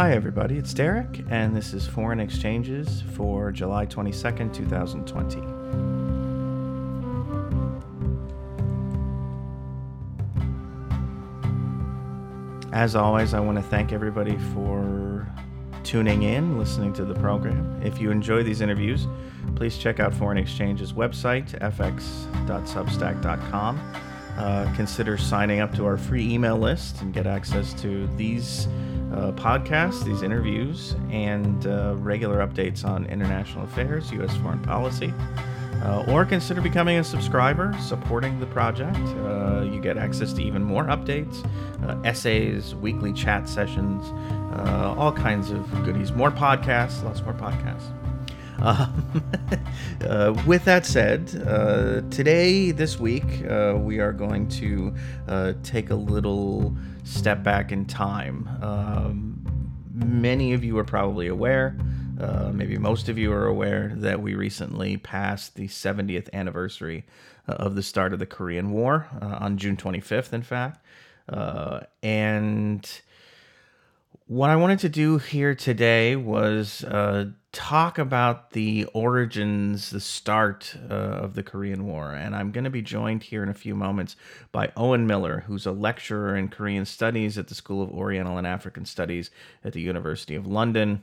Hi, everybody. It's Derek, and this is Foreign Exchanges for July 22nd, 2020. As always, I want to thank everybody for tuning in, listening to the program. If you enjoy these interviews, please check out Foreign Exchange's website, fx.substack.com. Uh, consider signing up to our free email list and get access to these uh, podcasts, these interviews, and uh, regular updates on international affairs, U.S. foreign policy. Uh, or consider becoming a subscriber, supporting the project. Uh, you get access to even more updates, uh, essays, weekly chat sessions, all kinds of goodies. More podcasts, lots more podcasts. Um, uh, with that said, uh, today, this week, uh, we are going to uh, take a little step back in time. Um, many of you are probably aware, uh, maybe most of you are aware, that we recently passed the 70th anniversary uh, of the start of the Korean War on June 25th, in fact. and what I wanted to do here today was uh, talk about the origins, the start uh, of the Korean War. And I'm going to be joined here in a few moments by Owen Miller, who's a lecturer in Korean Studies at the School of Oriental and African Studies at the University of London.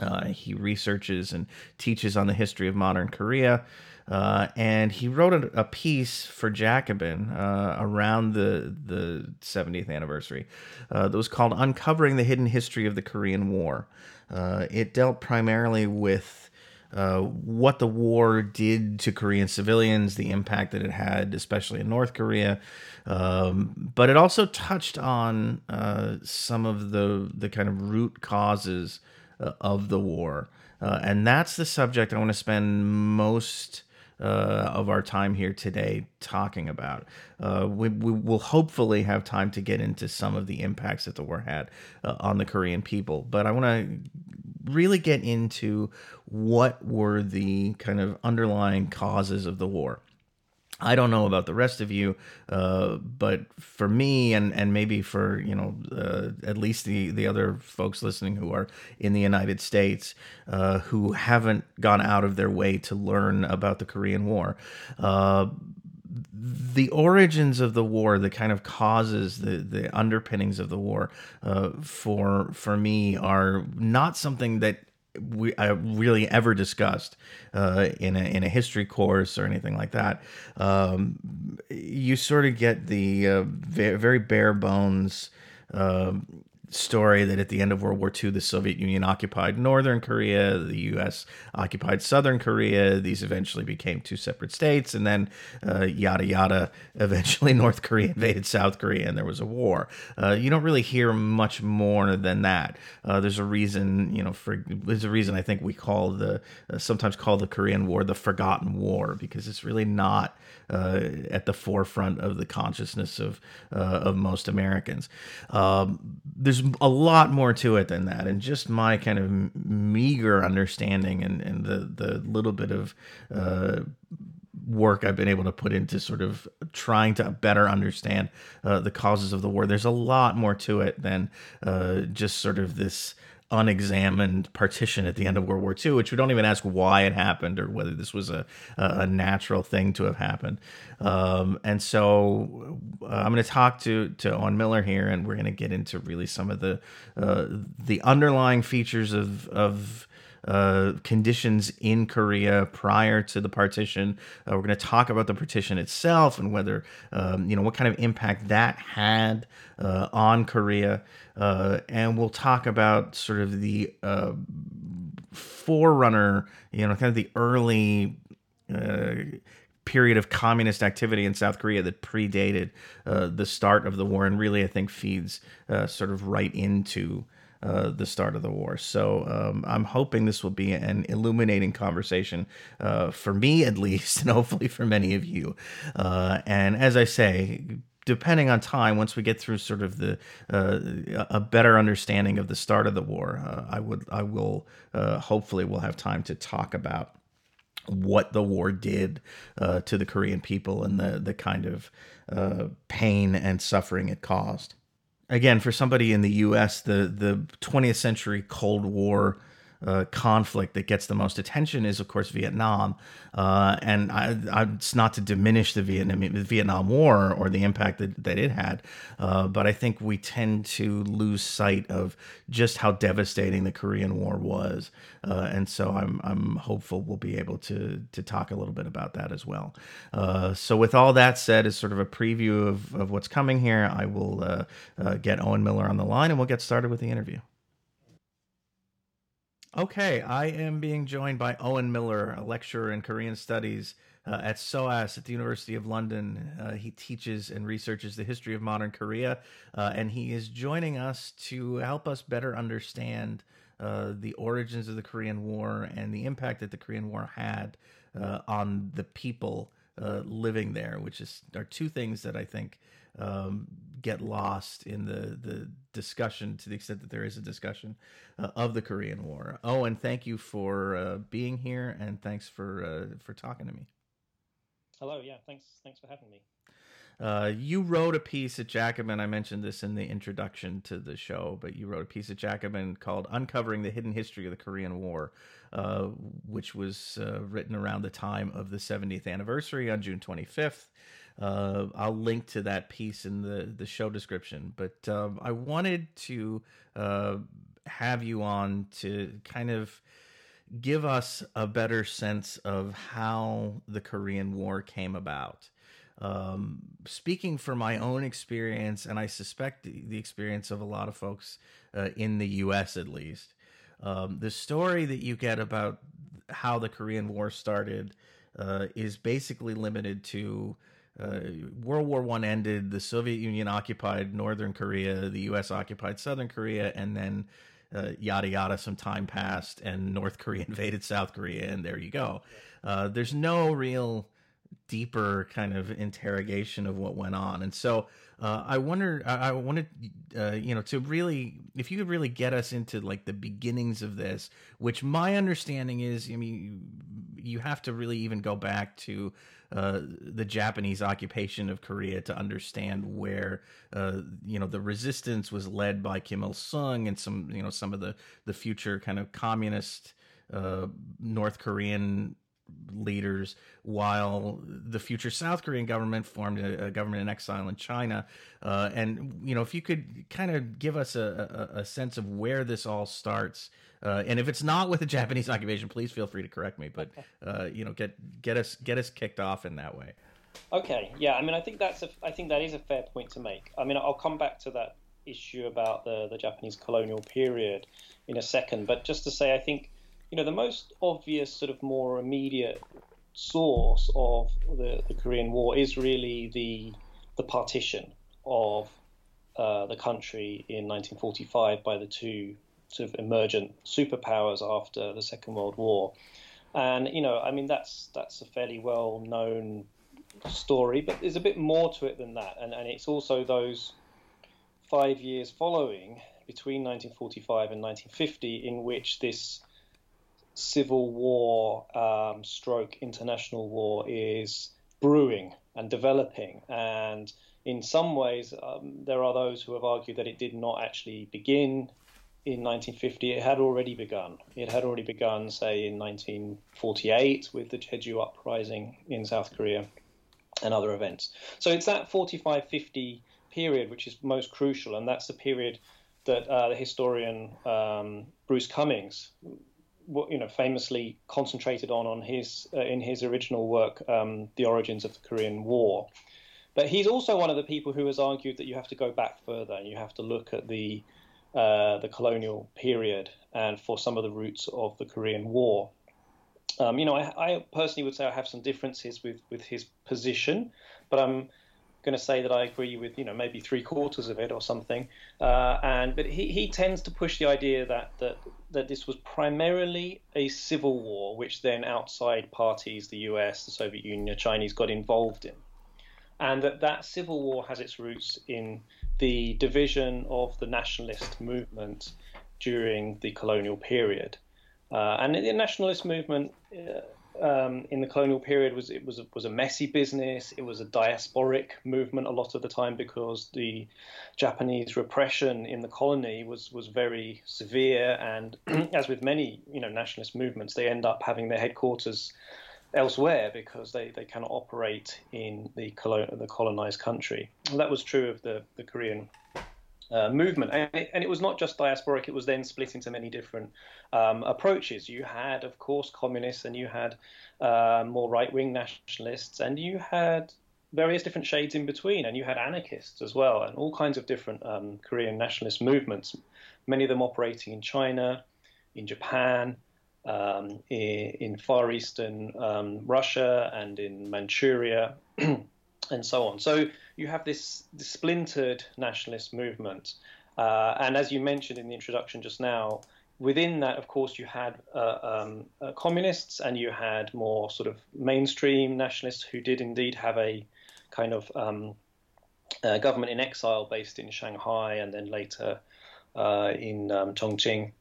Uh, he researches and teaches on the history of modern Korea. Uh, and he wrote a, a piece for Jacobin uh, around the the 70th anniversary uh, that was called "Uncovering the Hidden History of the Korean War." Uh, it dealt primarily with uh, what the war did to Korean civilians, the impact that it had, especially in North Korea, um, but it also touched on uh, some of the the kind of root causes of the war. and that's the subject I want to spend most uh, of our time here today talking about. Uh, we, we will hopefully have time to get into some of the impacts that the war had uh, on the Korean people, but I want to really get into what were the kind of underlying causes of the war. I don't know about the rest of you, uh, but for me, and and maybe for you know uh, at least the the other folks listening who are in the United States uh, who haven't gone out of their way to learn about the Korean War, uh, the origins of the war, the kind of causes, the the underpinnings of the war, uh, for for me are not something that we I really ever discussed uh, in a in a history course or anything like that. Um, you sort of get the uh, very, bare bones. Um, story that at the end of World War II, the Soviet Union occupied northern Korea, the U.S. occupied southern Korea. These eventually became two separate states, and then uh, yada yada. Eventually, North Korea invaded South Korea, and there was a war. Uh, you don't really hear much more than that. Uh, there's a reason, you know, for there's a reason I think we call the uh, sometimes call the Korean War the Forgotten War because it's really not uh, at the forefront of the consciousness of uh, of most Americans. Um, there's a lot more to it than that, and just my kind of meager understanding and, and the the little bit of uh, work I've been able to put into sort of trying to better understand uh, the causes of the war. There's a lot more to it than uh, just sort of this unexamined partition at the end of World War II, which we don't even ask why it happened or whether this was a, a natural thing to have happened. Um, and so uh, I'm going to talk to to Owen Miller here, and we're going to get into really some of the uh, the underlying features of of uh, conditions in Korea prior to the partition. Uh, we're going to talk about the partition itself and whether, um, you know, what kind of impact that had uh, on Korea. Uh, and we'll talk about sort of the uh, forerunner, you know, kind of the early period of communist activity in South Korea that predated uh, the start of the war, and really, I think, feeds uh, sort of right into uh, the start of the war. So um, I'm hoping this will be an illuminating conversation uh, for me, at least, and hopefully for many of you. Uh, and as I say, depending on time, once we get through sort of the uh, a better understanding of the start of the war, uh, I would I will uh, hopefully we'll have time to talk about what the war did uh, to the Korean people and the the kind of uh, pain and suffering it caused. Again, for somebody in the U.S., the the 20th century Cold War uh, conflict that gets the most attention is, of course, Vietnam. Uh, and I, I, it's not to diminish the Vietnam, the Vietnam War or the impact that, that it had, uh, but I think we tend to lose sight of just how devastating the Korean War was. Uh, and so I'm, I'm hopeful we'll be able to, to talk a little bit about that as well. Uh, so, with all that said, as sort of a preview of, of what's coming here, I will uh, get Owen Miller on the line and we'll get started with the interview. Okay, I am being joined by Owen Miller, a lecturer in Korean studies uh, at SOAS at the University of London. Uh, he teaches and researches the history of modern Korea, uh, and he is joining us to help us better understand uh, the origins of the Korean War and the impact that the Korean War had uh, on the people uh, living there, which is are two things that I think um, get lost in the the discussion to the extent that there is a discussion uh, of the Korean War. Oh, and thank you for uh, being here, and thanks for uh, for talking to me. Hello, yeah, thanks thanks for having me. Uh, you wrote a piece at Jacobin. I mentioned this in the introduction to the show, but you wrote a piece at Jacobin called "Uncovering the Hidden History of the Korean War," uh, which was uh, written around the time of the 70th anniversary on June 25th. Uh, I'll link to that piece in the the show description. But um, I wanted to uh, have you on to kind of give us a better sense of how the Korean War came about. Um, speaking from my own experience, and I suspect the experience of a lot of folks uh, in the U.S. at least, um, the story that you get about how the Korean War started uh, is basically limited to uh, World War One ended. The Soviet Union occupied northern Korea. The U.S. occupied southern Korea, and then uh, yada yada. Some time passed, and North Korea invaded South Korea, and there you go. Uh, there's no real deeper kind of interrogation of what went on, and so uh, I wonder. I, I wanted, uh, you know, to really, if you could really get us into like the beginnings of this, which my understanding is, I mean, you, have to really even go back to uh, the Japanese occupation of Korea to understand where uh, you know the resistance was led by Kim Il Sung and some you know some of the the future kind of communist uh, North Korean leaders, while the future South Korean government formed a, a government in exile in China. Uh, and you know, if you could kind of give us a, a, a sense of where this all starts, uh, and if it's not with the Japanese occupation, please feel free to correct me. But uh, you know, get get us get us kicked off in that way. Okay, yeah. I mean, I think that's a I think that is a fair point to make. I mean, I'll come back to that issue about the the Japanese colonial period in a second. But just to say, I think you know, the most obvious, sort of more immediate source of the, the Korean War is really the the partition of uh, the country in 1945 by the two sort of emergent superpowers after the Second World War. And you know, I mean, that's that's a fairly well known story, but there's a bit more to it than that. And and it's also those five years following between 1945 and 1950 in which this civil war um, stroke international war is brewing and developing. And in some ways, um, there are those who have argued that it did not actually begin in 1950. It had already begun. It had already begun, say, in 1948 with the Jeju uprising in South Korea and other events. So it's that 45 50 period which is most crucial, and that's the period that uh, the historian um, Bruce Cumings you know famously concentrated on on his uh, in his original work, um, The Origins of the Korean War. But he's also one of the people who has argued that you have to go back further and you have to look at the uh, the colonial period and for some of the roots of the Korean War. Um, you know, I, I, personally would say I have some differences with with his position, but I'm going to say that I agree with you know maybe three quarters of it or something. Uh, and but he, he tends to push the idea that that that this was primarily a civil war, which then outside parties, the U.S., the Soviet Union, the Chinese, got involved in, and that that civil war has its roots in the division of the nationalist movement during the colonial period. Uh, and the nationalist movement uh, um, in the colonial period was it was a, was a messy business. It was a diasporic movement a lot of the time because the Japanese repression in the colony was was very severe, and as with many you know nationalist movements, they end up having their headquarters elsewhere because they, they cannot operate in the colon, the colonized country. And that was true of the the Korean uh, movement. And it, and it, was not just diasporic, it was then split into many different um, approaches. You had, of course, communists, and you had uh, more right wing nationalists, and you had various different shades in between, and you had anarchists as well, and all kinds of different um, Korean nationalist movements, many of them operating in China, in Japan. Um, in, in, Far Eastern um, Russia and in Manchuria, and so on. So you have this, this splintered nationalist movement. Uh, and as you mentioned in the introduction just now, within that, of course, you had uh, um, uh, communists and you had more sort of mainstream nationalists who did indeed have a kind of um, uh, government in exile based in Shanghai and then later uh, in um, Chongqing.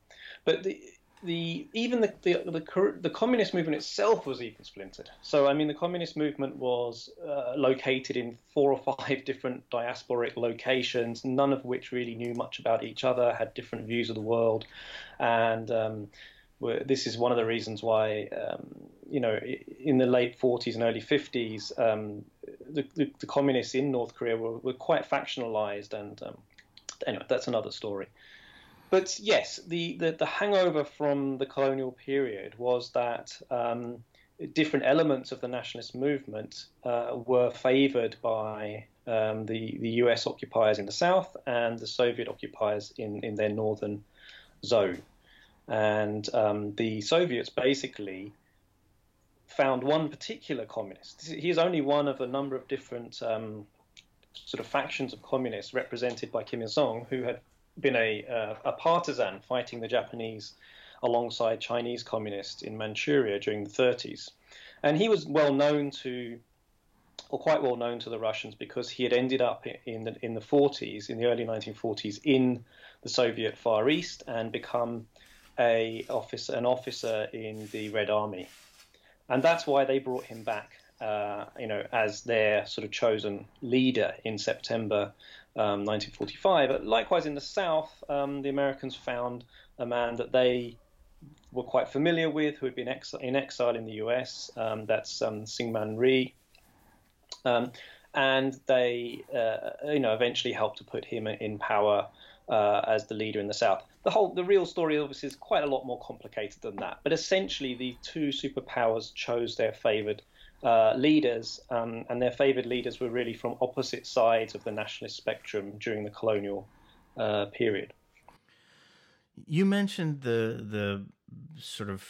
But the, the even the, the, the the communist movement itself was even splintered. So I mean, the communist movement was uh, located in four or five different diasporic locations, none of which really knew much about each other, had different views of the world, and um, this is one of the reasons why um, you know in the late 40s and early 50s um, the, the, the, communists in North Korea were, were quite factionalized, and um, anyway, that's another story but yes, the, the, the, hangover from the colonial period was that um, different elements of the nationalist movement uh, were favored by um, the, the US occupiers in the south and the Soviet occupiers in, in their northern zone. And um, the Soviets basically found one particular communist. He is only one of a number of different um, sort of factions of communists represented by Kim Il sung, who had been a, uh, a partisan fighting the Japanese alongside Chinese communists in Manchuria during the 30s. And he was well known to, or quite well known to the Russians because he had ended up in the, in the 40s, in the early 1940s, in the Soviet Far East and become a officer, an officer in the Red Army. And that's why they brought him back, uh, you know, as their sort of chosen leader in September um, 1945. But likewise, in the South, um, the Americans found a man that they were quite familiar with, who had been ex- in exile in the U.S. Um, that's um, Syngman Rhee, um, and they, uh, you know, eventually helped to put him in power uh, as the leader in the South. The whole, the real story, obviously, is quite a lot more complicated than that. But essentially, the two superpowers chose their favoured uh, leaders, um, and their favoured leaders were really from opposite sides of the nationalist spectrum during the colonial uh, period. You mentioned the the sort of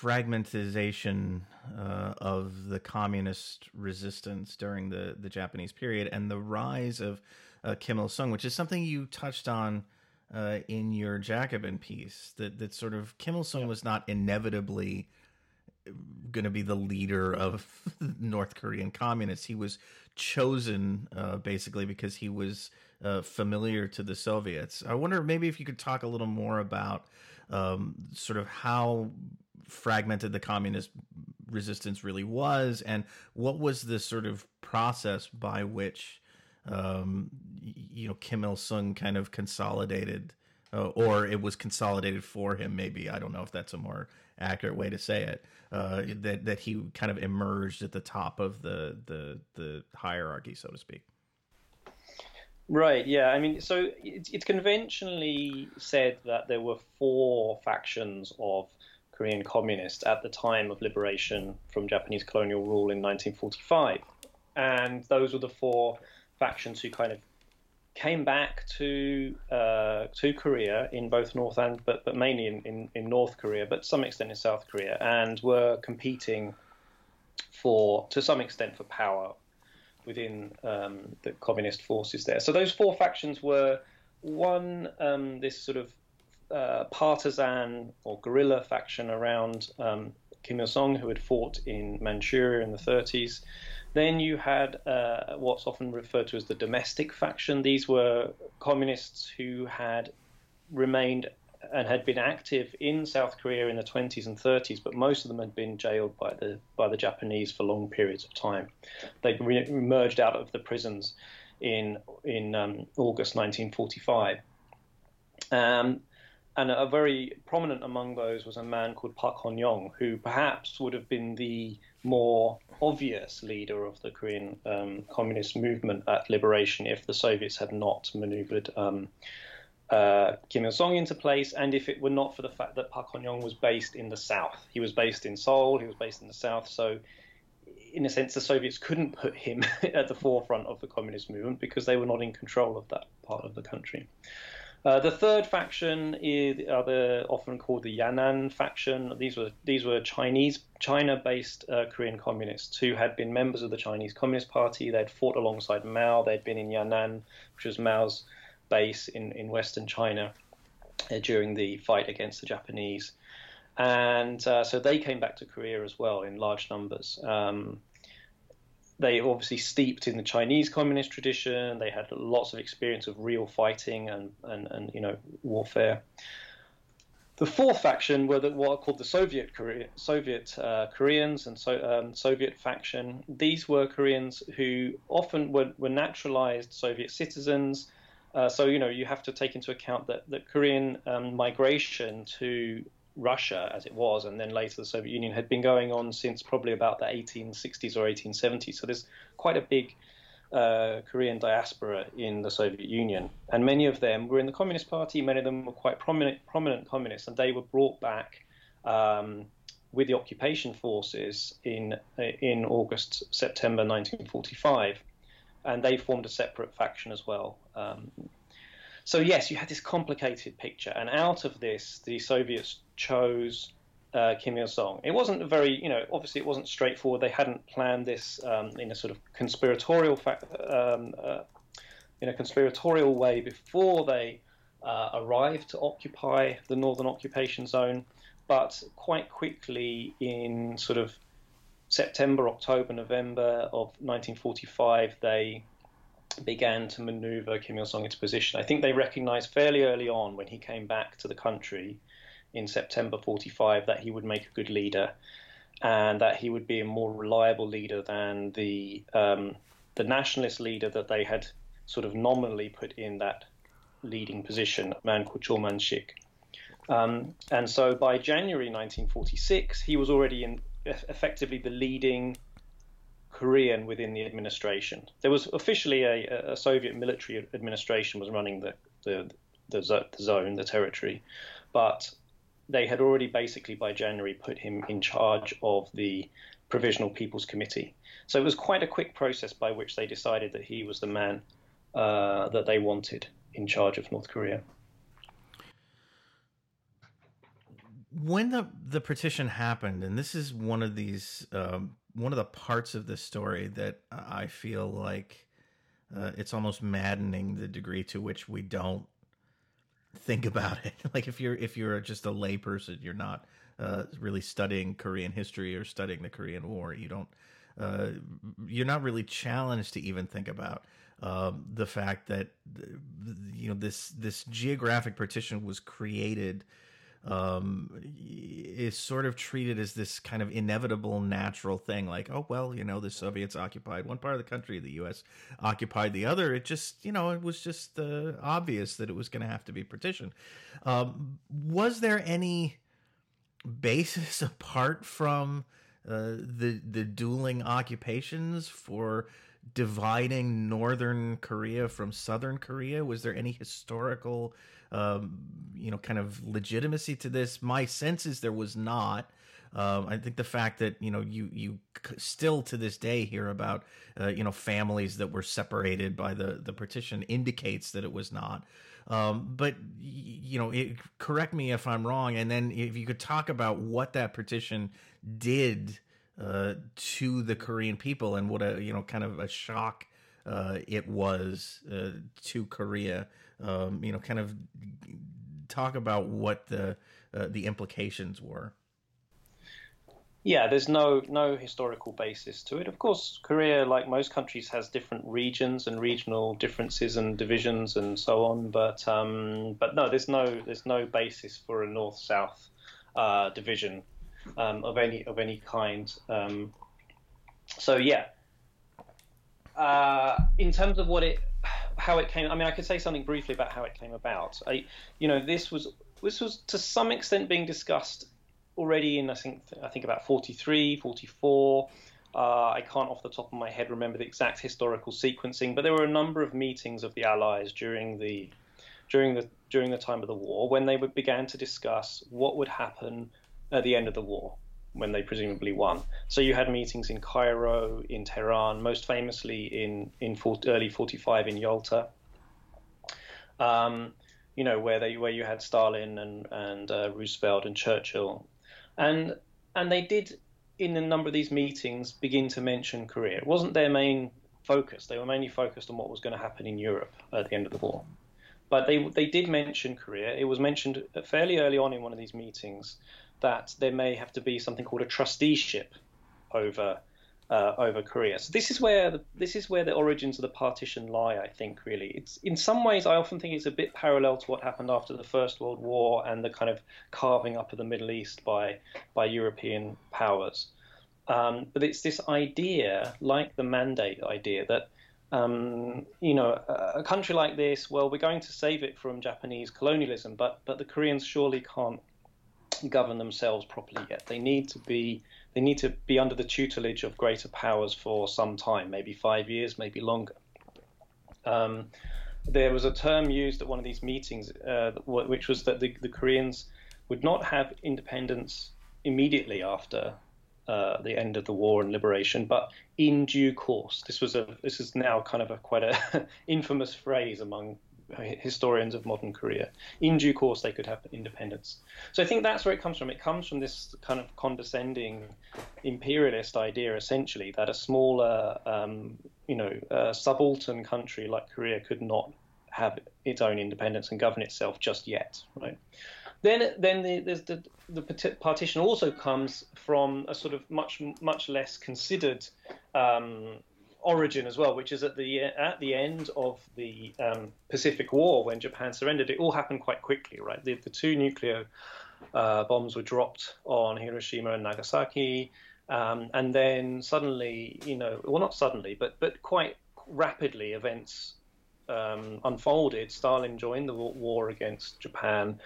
fragmentization uh, of the communist resistance during the, the Japanese period and the rise of uh, Kim Il Sung, which is something you touched on uh, in your Jacobin piece. That that sort of Kim Il Sung yeah. was not inevitably going to be the leader of North Korean communists. He was chosen uh, basically because he was uh, familiar to the Soviets. I wonder maybe if you could talk a little more about um, sort of how fragmented the communist resistance really was and what was the sort of process by which um, you know Kim Il Sung kind of consolidated uh, or it was consolidated for him. Maybe I don't know if that's a more accurate way to say it. Uh, that that he kind of emerged at the top of the the the hierarchy, so to speak. Right. Yeah. I mean, so it's, it's conventionally said that there were four factions of Korean communists at the time of liberation from Japanese colonial rule in 1945, and those were the four factions who kind of came back to uh, to Korea in both North and but but mainly in, in, in North Korea, but to some extent in South Korea, and were competing for to some extent for power within um, the communist forces there. So those four factions were one um, this sort of uh, partisan or guerrilla faction around um, Kim Il Sung, who had fought in Manchuria in the 30s. Then you had uh, what's often referred to as the domestic faction. These were communists who had remained and had been active in South Korea in the 20s and 30s, but most of them had been jailed by the by the Japanese for long periods of time. They emerged out of the prisons in in um, August 1945. Um, and a very prominent among those was a man called Park Hon Yong, who perhaps would have been the more obvious leader of the Korean um, communist movement at liberation if the Soviets had not maneuvered um, uh, Kim Il Sung into place, and if it were not for the fact that Park Hon Yong was based in the south. He was based in Seoul, he was based in the south, so in a sense, the Soviets couldn't put him at the forefront of the communist movement because they were not in control of that part of the country. Uh, the third faction is are the, often called the Yan'an faction. These were these were Chinese China-based uh, Korean communists who had been members of the Chinese Communist Party. They'd fought alongside Mao. They'd been in Yan'an, which was Mao's base in in Western China uh, during the fight against the Japanese, and uh, so they came back to Korea as well in large numbers. Um, they obviously steeped in the Chinese communist tradition. They had lots of experience of real fighting and, and, and you know warfare. The fourth faction were the, what are called the Soviet Korea, Soviet uh, Koreans and so, um, Soviet faction. These were Koreans who often were, were naturalized Soviet citizens. Uh, so you know you have to take into account that the Korean um, migration to Russia as it was, and then later the Soviet Union, had been going on since probably about the 1860s or 1870s. So there's quite a big uh, Korean diaspora in the Soviet Union, and many of them were in the Communist Party. Many of them were quite prominent, prominent communists, and they were brought back um, with the occupation forces in in August September 1945, and they formed a separate faction as well. Um, so yes, you had this complicated picture, and out of this, the Soviets chose uh, Kim Il Sung. It wasn't very, you know, obviously it wasn't straightforward. They hadn't planned this um, in a sort of conspiratorial, fa- um, uh, in a conspiratorial way before they uh, arrived to occupy the northern occupation zone. But quite quickly, in sort of September, October, November of 1945, they began to maneuver Kim Il sung into position. I think they recognized fairly early on when he came back to the country in September 45 that he would make a good leader and that he would be a more reliable leader than the um, the nationalist leader that they had sort of nominally put in that leading position, a man called Cho Man-sik. Um, and so by January 1946, he was already in effectively the leading Korean within the administration. There was officially a, a Soviet military administration was running the, the, the zone, the territory, but they had already basically by January put him in charge of the Provisional People's Committee. So it was quite a quick process by which they decided that he was the man uh, that they wanted in charge of North Korea. When the the petition happened, and this is one of these um, one of the parts of the story that I feel like uh, it's almost maddening the degree to which we don't think about it. like if you're if you're just a layperson, you're not uh, really studying Korean history or studying the Korean War. You don't. Uh, you're not really challenged to even think about um, the fact that you know this this geographic partition was created um, is sort of treated as this kind of inevitable natural thing like oh well you know the soviets occupied one part of the country the us occupied the other. It just you know it was just uh, obvious that it was going to have to be partitioned. Um, was there any basis apart from uh, the the dueling occupations for dividing northern korea from southern korea? Was there any historical um, you know, kind of legitimacy to this. My sense is there was not. Um, I think the fact that you know you you still to this day hear about uh, you know families that were separated by the the partition indicates that it was not. Um, but you know, it, correct me if I'm wrong. And then if you could talk about what that partition did uh, to the Korean people and what a you know kind of a shock uh, it was uh, to Korea um, you know, kind of talk about what the uh, the implications were. Yeah, there's no no historical basis to it. Of course, Korea, like most countries, has different regions and regional differences and divisions and so on. But um, but no, there's no there's no basis for a north-south uh, division um, of any of any kind. Um, so yeah, uh, in terms of what it how it came, I mean, I could say something briefly about how it came about. I, you know, this was this was to some extent being discussed already in I think I think about 43, 44. Uh, I can't off the top of my head remember the exact historical sequencing, but there were a number of meetings of the Allies during the during the during the time of the war when they began to discuss what would happen at the end of the war when they presumably won. So you had meetings in Cairo, in Tehran, most famously in in early 45 in Yalta. Um, you know where they where you had Stalin and and uh, Roosevelt and Churchill and and they did in a number of these meetings begin to mention Korea. It wasn't their main focus. They were mainly focused on what was going to happen in Europe at the end of the war. But they they did mention Korea. It was mentioned fairly early on in one of these meetings that there may have to be something called a trusteeship over uh, over Korea. So this is where the, this is where the origins of the partition lie. I think really, it's in some ways I often think it's a bit parallel to what happened after the First World War and the kind of carving up of the Middle East by by European powers. Um, but it's this idea, like the mandate idea, that um, you know a, country like this, well, we're going to save it from Japanese colonialism, but but the Koreans surely can't govern themselves properly yet. They need to be they need to be under the tutelage of greater powers for some time, maybe five years, maybe longer. Um, there was a term used at one of these meetings, uh, which was that the, the, Koreans would not have independence immediately after uh, the end of the war and liberation, but in due course. This was a this is now kind of a quite a infamous phrase among historians of modern Korea. In due course, they could have independence. So I think that's where it comes from. It comes from this kind of condescending imperialist idea, essentially, that a smaller, um, you know, subaltern country like Korea could not have its own independence and govern itself just yet, right? Then, then the, the, the partition also comes from a sort of much, much less considered um, origin as well, which is at the at the end of the um, Pacific War when Japan surrendered. It all happened quite quickly, right? The, the two nuclear uh, bombs were dropped on Hiroshima and Nagasaki, um, and then suddenly, you know, well, not suddenly, but but quite rapidly, events um, unfolded. Stalin joined the war against Japan.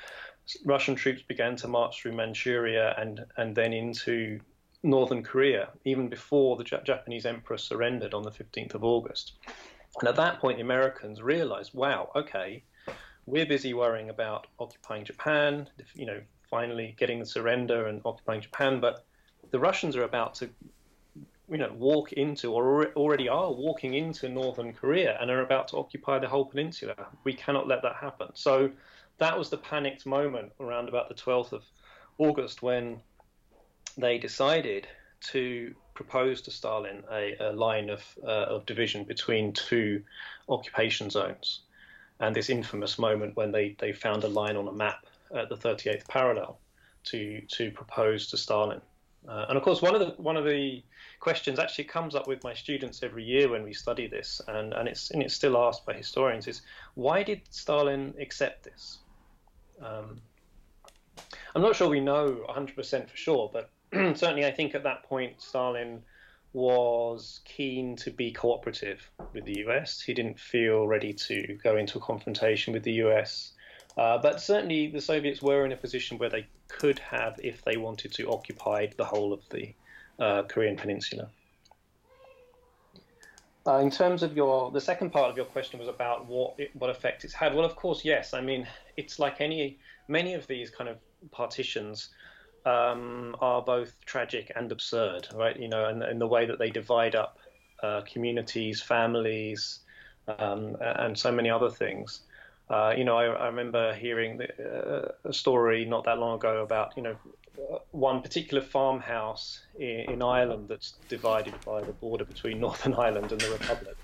Russian troops began to march through Manchuria and and then into northern Korea, even before the Japanese emperor surrendered on the 15th of August. And at that point, the Americans realized, wow, okay, we're busy worrying about occupying Japan, you know, finally getting the surrender and occupying Japan, but the Russians are about to, you know, walk into or already are walking into northern Korea and are about to occupy the whole peninsula. We cannot let that happen. So that was the panicked moment around about the 12th of August when they decided to propose to Stalin a, a line of, uh, of division between two occupation zones. And this infamous moment when they, they found a line on a map at the 38th parallel to, to propose to Stalin. Uh, and of course, one of the one of the questions actually comes up with my students every year when we study this, and, and it's and it's still asked by historians is why did Stalin accept this? Um, I'm not sure we know 100% for sure, but certainly I think at that point Stalin was keen to be cooperative with the US. He didn't feel ready to go into a confrontation with the US. Uh, but certainly the Soviets were in a position where they could have, if they wanted to, occupied the whole of the uh, Korean peninsula. Uh, in terms of your, the second part of your question was about what it, what effect it's had. Well, of course, yes. I mean, it's like any many of these kind of partitions um, are both tragic and absurd, right? You know, and in the way that they divide up uh, communities, families, um, and so many other things. Uh, you know, I, I remember hearing the, uh, a story not that long ago about you know one particular farmhouse in, in, Ireland that's divided by the border between Northern Ireland and the Republic.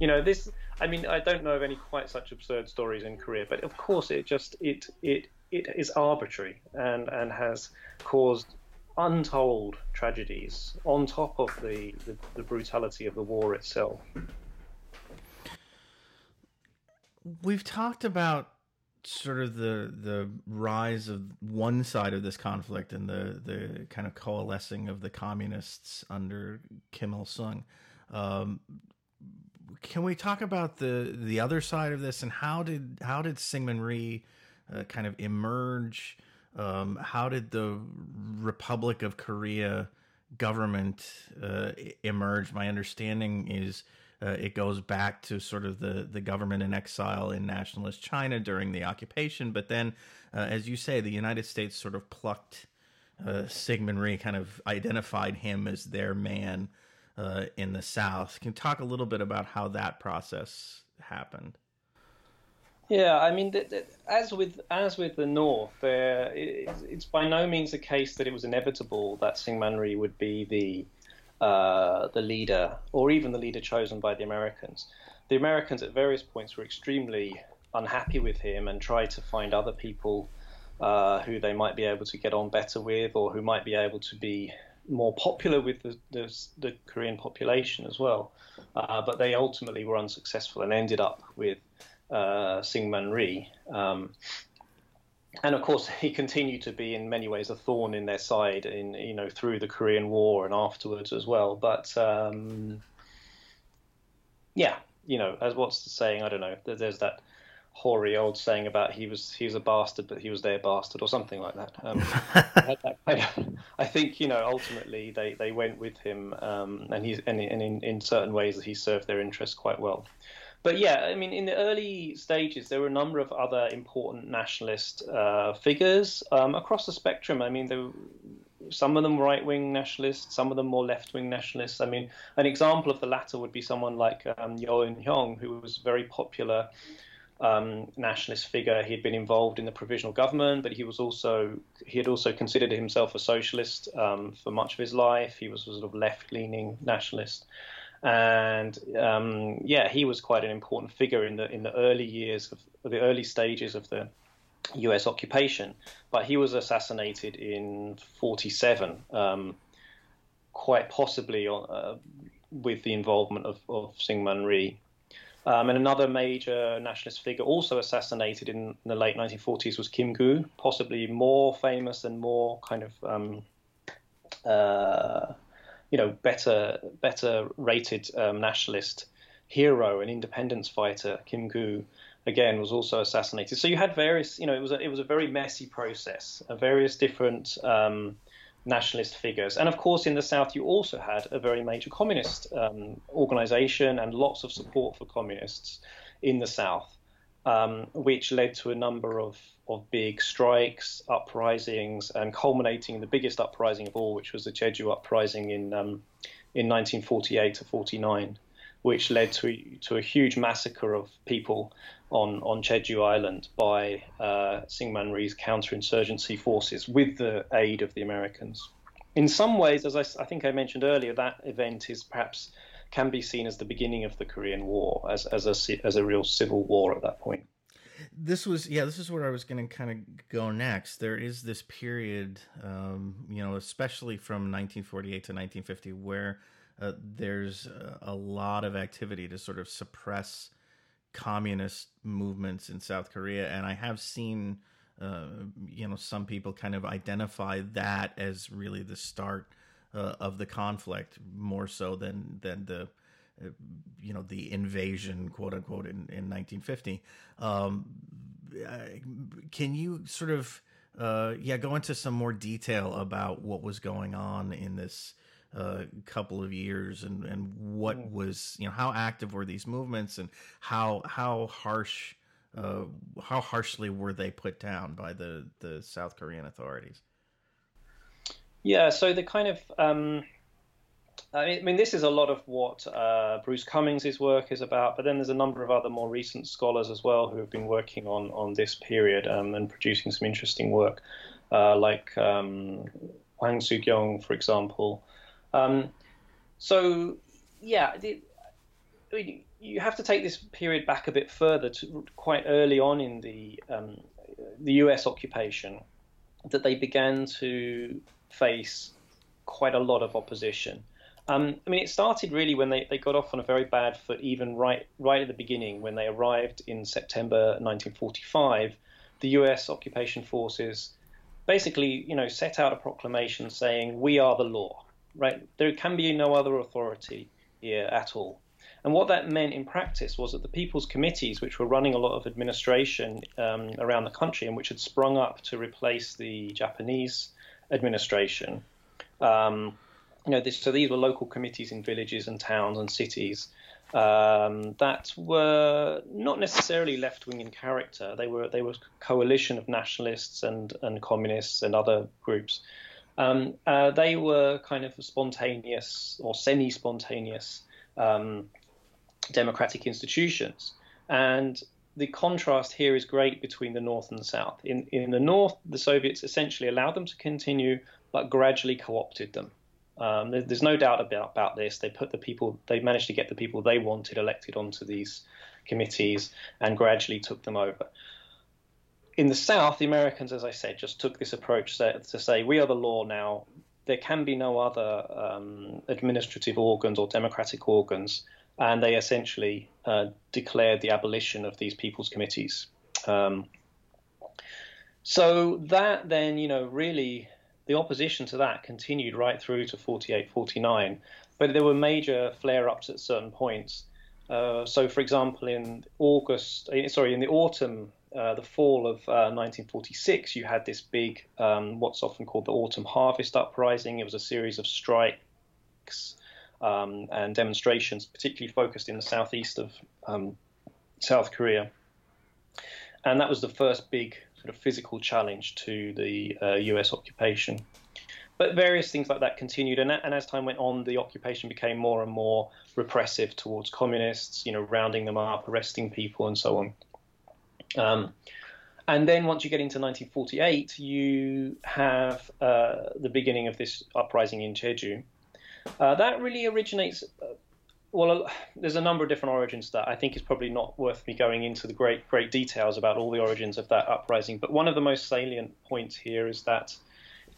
You know, this. I mean, I don't know of any quite such absurd stories in Korea, but of course, it just it it it is arbitrary and and has caused untold tragedies on top of the, the, the brutality of the war itself. We've talked about sort of the the rise of one side of this conflict and the the kind of coalescing of the communists under Kim Il Sung. Um, can we talk about the the other side of this and how did how did Syngman Rhee uh, kind of emerge? Um, how did the Republic of Korea government uh, emerge? My understanding is uh, it goes back to sort of the, the government in exile in nationalist China during the occupation. But then, uh, as you say, the United States sort of plucked uh, Syngman Rhee, kind of identified him as their man uh, in the South. Can you talk a little bit about how that process happened? Yeah, I mean, as with as with the North, it's, it's, by no means a case that it was inevitable that Syngman Rhee would be the uh, the leader, or even the leader chosen by the Americans. The Americans at various points were extremely unhappy with him and tried to find other people uh, who they might be able to get on better with, or who might be able to be more popular with the, the, the Korean population as well. Uh, but they ultimately were unsuccessful and ended up with uh, Syngman Rhee. Um, and of course, he continued to be in many ways a thorn in their side, in you know through the Korean War and afterwards as well. But um, yeah, you know, as what's the saying? I don't know. There's that hoary old saying about he was he was a bastard, but he was their bastard, or something like that. Um, I, I, think you know ultimately they, they went with him, um, and he's and, and in, in certain ways that he served their interests quite well but yeah, I mean, in the early stages, there were a number of other important nationalist uh, figures um, across the spectrum. I mean, there, some of them right wing nationalists, some of them more left wing nationalists. I mean, an example of the latter would be someone like um, Yeo In Hyung, who was very popular. Um, nationalist figure. He had been involved in the provisional government, but he was also he had also considered himself a socialist um, for much of his life. He was a sort of left-leaning nationalist and um, yeah, he was quite an important figure in the in the early years of the early stages of the U.S. occupation. But he was assassinated in '47, um, quite possibly uh, with the involvement of, of Syngman Rhee. Um, and another major nationalist figure also assassinated in the late 1940s was Kim Gu, possibly more famous and more kind of um, uh, you know, better better rated um, nationalist hero and independence fighter Kim Gu again was also assassinated. So you had various, you know, it was a, it was a very messy process, various different um, nationalist figures, and of course in the south you also had a very major communist um, organization and lots of support for communists in the south, um, which led to a number of of big strikes, uprisings, and culminating in the biggest uprising of all, which was the Jeju uprising in um, in 1948 to 49, which led to to a huge massacre of people on on Jeju Island by uh, Syngman Rhee's counterinsurgency forces with the aid of the Americans. In some ways, as I, I think I mentioned earlier, that event is perhaps can be seen as the beginning of the Korean War, as as a as a real civil war at that point this was yeah this is where i was going to kind of go next. There is this period um, you know especially from 1948 to 1950 where uh, there's a, a lot of activity to sort of suppress communist movements in south korea. And i have seen uh, you know some people kind of identify that as really the start uh, of the conflict more so than than the you know the invasion quote unquote in, in 1950 um, can you sort of uh, yeah go into some more detail about what was going on in this uh, couple of years and and what mm. was you know how active were these movements and how how harsh uh, how harshly were they put down by the the South Korean authorities yeah so the kind of um I mean, this is a lot of what uh, Bruce Cumings' work is about, but then there's a number of other more recent scholars as well who have been working on, on this period um, and producing some interesting work, uh, like um, Hwang Soo-kyung, for example. Um, so, yeah, the, I mean, you have to take this period back a bit further to quite early on in the um, the U.S. occupation that they began to face quite a lot of opposition. Um, I mean, it started really when they, they got off on a very bad foot, even right right at the beginning when they arrived in September 1945. The U.S. occupation forces basically, you know, set out a proclamation saying, "We are the law." Right? There can be no other authority here at all. And what that meant in practice was that the people's committees, which were running a lot of administration um, around the country and which had sprung up to replace the Japanese administration, um, you know, this, so these were local committees in villages and towns and cities um, that were not necessarily left wing in character. They were they were a coalition of nationalists and and communists and other groups. Um, uh, they were kind of spontaneous or semi spontaneous um, democratic institutions, and the contrast here is great between the North and the South. In in the North, the Soviets essentially allowed them to continue, but gradually co-opted them. Um, there, there's no doubt about, about this. They put the people, they managed to get the people they wanted elected onto these committees and gradually took them over. In the South, the Americans, as I said, just took this approach to, to say, we are the law now. There can be no other um, administrative organs or democratic organs. And they essentially uh, declared the abolition of these people's committees. Um, so that then, you know, really the opposition to that continued right through to 48, 49, but there were major flare-ups at certain points. Uh, so, for example, in August, eh, sorry, in the autumn, uh, the fall of uh, 1946, you had this big, um, what's often called the autumn harvest uprising. It was a series of strikes um, and demonstrations, particularly focused in the southeast of um, South Korea. And that was the first big sort of physical challenge to the uh, US occupation. But various things like that continued, and, and, as time went on, the occupation became more and more repressive towards communists, you know, rounding them up, arresting people, and so on. Um, and then once you get into 1948, you have uh, the beginning of this uprising in Jeju. Uh, that really originates uh, well, there's a number of different origins that I think is probably not worth me going into the great great details about all the origins of that uprising. But one of the most salient points here is that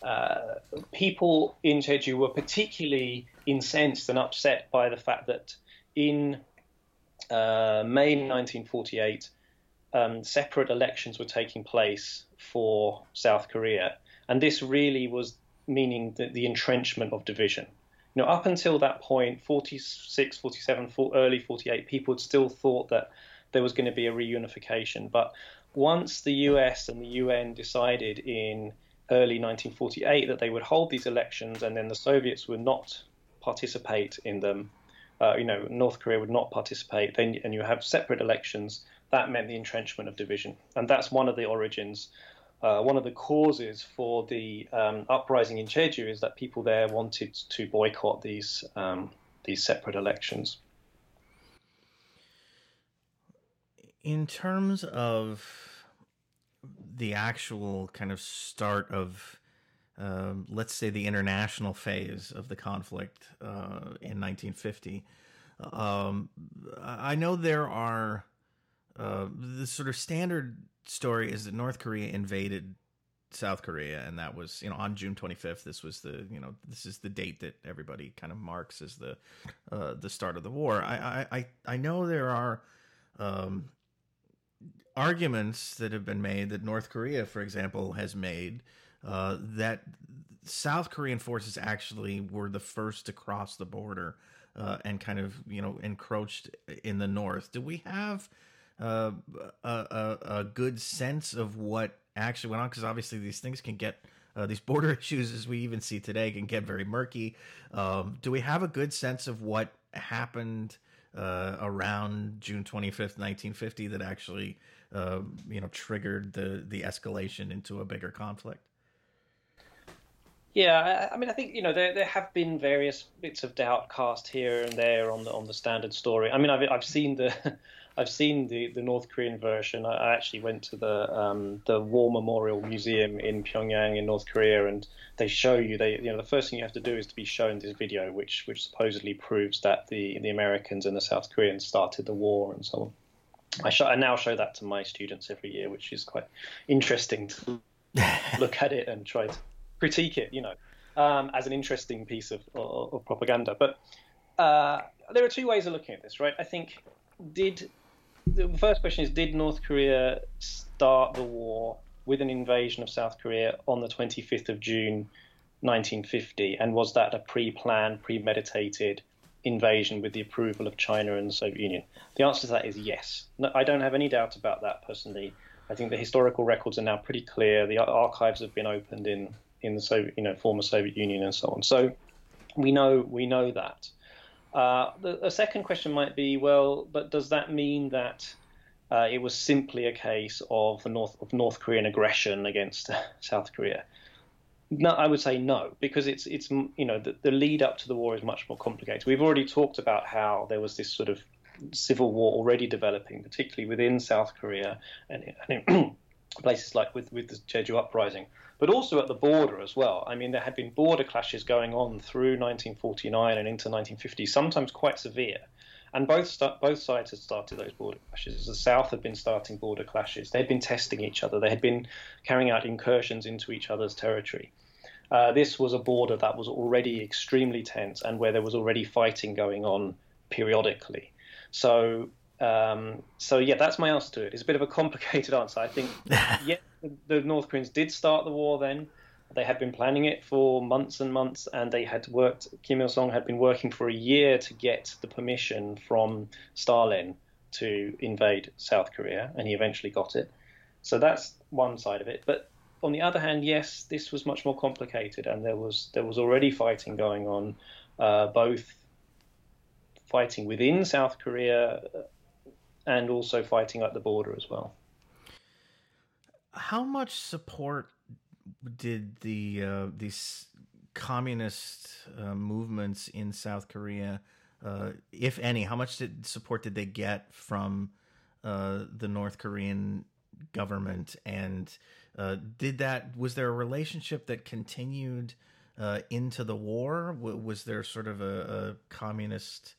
uh, people in Jeju were particularly incensed and upset by the fact that in uh, May 1948, um, separate elections were taking place for South Korea, and this really was meaning the, the entrenchment of division you know, up until that point, 46, 47, early 48, people had still thought that there was going to be a reunification. But once the US and the UN decided in early 1948 that they would hold these elections and then the Soviets would not participate in them, uh, you know, North Korea would not participate, then and you have separate elections, that meant the entrenchment of division. And that's one of the origins uh, one of the causes for the um, uprising in Jeju is that people there wanted to boycott these um, these separate elections. In terms of the actual kind of start of, um, let's say, the international phase of the conflict uh, in 1950, um, I know there are uh, the sort of standard story is that North Korea invaded South Korea, and that was you know on June 25th. This was the you know this is the date that everybody kind of marks as the uh, the start of the war. I I I know there are um, arguments that have been made that North Korea, for example, has made uh, that South Korean forces actually were the first to cross the border uh, and kind of you know encroached in the north. Do we have a, a, a good sense of what actually went on because obviously these things can get uh, these border issues as we even see today can get very murky um, do we have a good sense of what happened uh, around june 25th 1950 that actually uh, you know triggered the the escalation into a bigger conflict yeah, I, mean, I think you know there there have been various bits of doubt cast here and there on the on the standard story. I mean, I've I've seen the I've seen the, the North Korean version. I actually went to the um, the War Memorial Museum in Pyongyang in North Korea, and they show you they you know the first thing you have to do is to be shown this video, which which supposedly proves that the the Americans and the South Koreans started the war and so on. I, show, I now show that to my students every year, which is quite interesting to look at it and try to critique it. You know. um, as an interesting piece of, of, of propaganda. But uh, there are two ways of looking at this, right? I think did the first question is did North Korea start the war with an invasion of South Korea on the 25th of June 1950, and was that a pre-planned, premeditated invasion with the approval of China and the Soviet Union? The answer to that is yes. No, I don't have any doubt about that personally. I think the historical records are now pretty clear. The archives have been opened in in the Soviet, you know, former Soviet Union and so on. So we know we know that. Uh, the, the, second question might be, well, but does that mean that uh, it was simply a case of the North of North Korean aggression against South Korea? No, I would say no, because it's it's you know the, the lead up to the war is much more complicated. We've already talked about how there was this sort of civil war already developing, particularly within South Korea and, and places like with with the Jeju uprising but also at the border as well. I mean, there had been border clashes going on through 1949 and into 1950, sometimes quite severe. And both both sides had started those border clashes. The South had been starting border clashes. They had been testing each other. They had been carrying out incursions into each other's territory. Uh, this was a border that was already extremely tense and where there was already fighting going on periodically. So um, so yeah, that's my answer to it. It's a bit of a complicated answer. I think yeah, the, North Koreans did start the war then. They had been planning it for months and months, and they had worked. Kim Il Sung had been working for a year to get the permission from Stalin to invade South Korea, and he eventually got it. So that's one side of it. But on the other hand, yes, this was much more complicated, and there was there was already fighting going on, uh, both fighting within South Korea and also fighting at the border as well. How much support did the uh, these communist uh, movements in South Korea, uh, if any, how much did support did they get from uh, the North Korean government? And uh, did that was there a relationship that continued uh, into the war? was there sort of a, a communist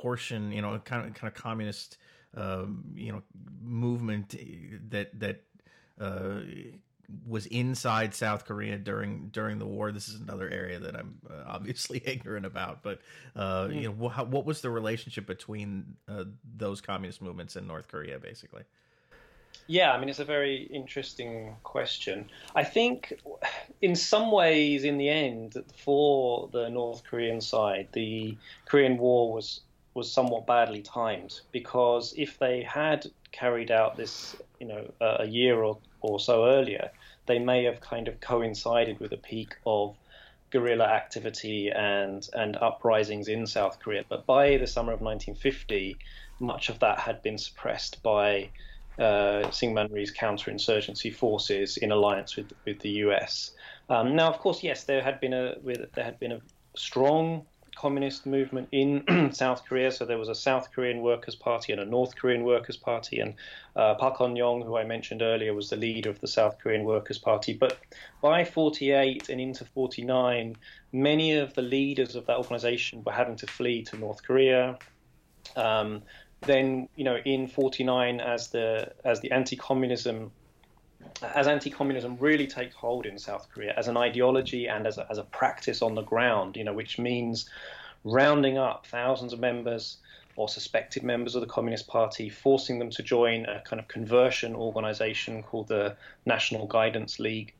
portion, you know, kind of kind of communist, um, you know, movement that that uh, was inside South Korea during during the war. This is another area that I'm uh, obviously ignorant about, but uh, mm. you know, what, what was the relationship between uh, those communist movements in North Korea, basically? Yeah, I mean, it's a very interesting question. I think, in some ways, in the end, for the North Korean side, the Korean War was was somewhat badly timed because if they had carried out this, you know, a year or, or so earlier, they may have kind of coincided with a peak of guerrilla activity and and uprisings in South Korea. But by the summer of 1950, much of that had been suppressed by uh, Syngman Rhee's counterinsurgency forces in alliance with with the U.S. Um, now, of course, yes, there had been a there had been a strong communist movement in South Korea. So there was a South Korean Workers' Party and a North Korean Workers' Party, and uh, Pak Hon-yong, who I mentioned earlier, was the leader of the South Korean Workers' Party. But by 48 and into 49, many of the leaders of that organization were having to flee to North Korea. Um, then, you know, in 49, as the as the anti-communism as anti-communism really takes hold in South Korea as an ideology and as a, as a practice on the ground, you know, which means rounding up thousands of members or suspected members of the Communist Party, forcing them to join a kind of conversion organization called the National Guidance League,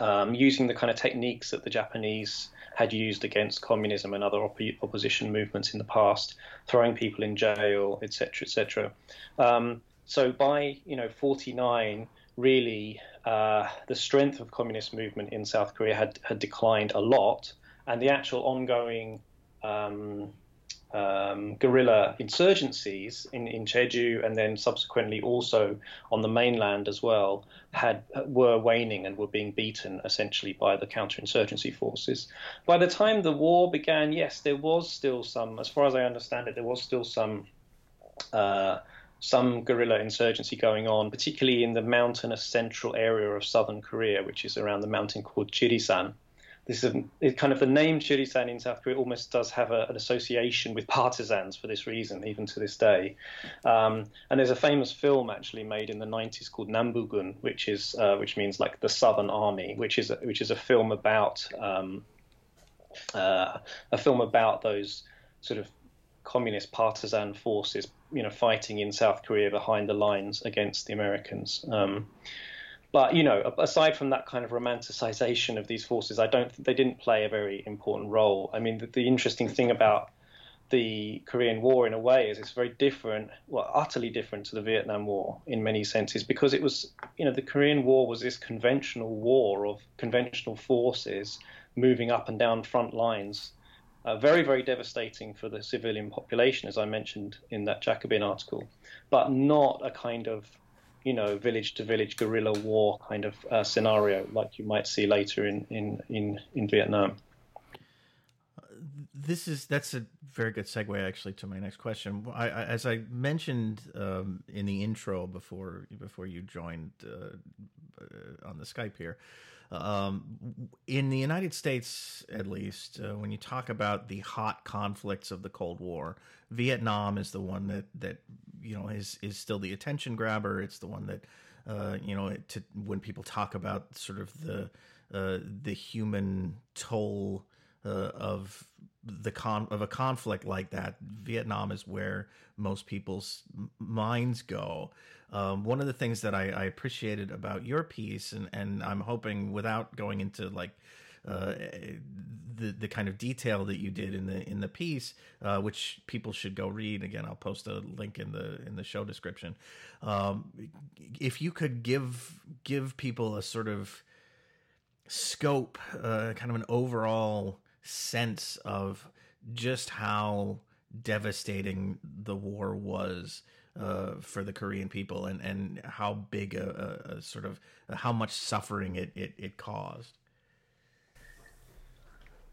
um, using the kind of techniques that the Japanese had used against communism and other op- opposition movements in the past, throwing people in jail, etc., etc. Um, so by you know 49 really uh, the strength of communist movement in South Korea had, had declined a lot, and the actual ongoing um, um, guerrilla insurgencies in, in Jeju and then subsequently also on the mainland as well had were waning and were being beaten essentially by the counterinsurgency forces. By the time the war began, yes, there was still some, as far as I understand it, there was still some. Uh, some guerrilla insurgency going on, particularly in the mountainous central area of southern Korea, which is around the mountain called Chirisan. this is a, kind of the name Chirisan in South Korea almost does have a, an association with partisans for this reason, even to this day. Um, and there's a famous film actually made in the 90s called Nambugun, which is uh, which means like the Southern Army, which is a, which is a film about um, uh, a film about those sort of communist partisan forces, you know, fighting in South Korea behind the lines against the Americans. Um, but you know, aside from that kind of romanticization of these forces, I don't they didn't play a very important role. I mean, the, the interesting thing about the Korean War in a way is it's very different, well, utterly different to the Vietnam War in many senses because it was, you know, the Korean War was this conventional war of conventional forces moving up and down front lines. Uh, very, very devastating for the civilian population, as I mentioned in that Jacobin article, but not a kind of you know, village to village guerrilla war kind of uh, scenario like you might see later in, in, in, in Vietnam. This is that's a very good segue actually to my next question. I, I, as I mentioned um, in the intro before before you joined uh, uh on the Skype here, um, in the United States, at least, uh, when you talk about the hot conflicts of the Cold War, Vietnam is the one that that you know is is still the attention grabber. It's the one that uh, you know to, when people talk about sort of the uh, the human toll uh, of the con of a conflict like that, Vietnam is where most people's minds go. Um, one of the things that I, I, appreciated about your piece, and, and I'm hoping without going into like uh, the the kind of detail that you did in the in the piece, uh, which people should go read. Again, I'll post a link in the in the show description. Um, if you could give give people a sort of scope, uh, kind of an overall sense of just how devastating the war was uh, for the Korean people and, and how big a, a, a sort of how much suffering it, it, it caused.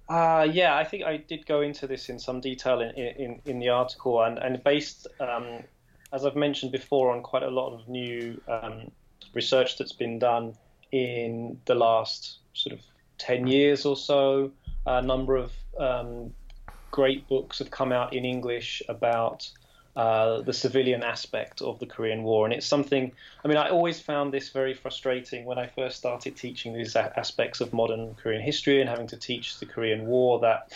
Uh, yeah, I think I did go into this in some detail in, in, in the article and, and based, um, as I've mentioned before, on quite a lot of new um, research that's been done in the last sort of 10 years or so. A number of um, great books have come out in English about uh, the civilian aspect of the Korean War. And it's something, I mean, I always found this very frustrating when I first started teaching these aspects of modern Korean history and having to teach the Korean War that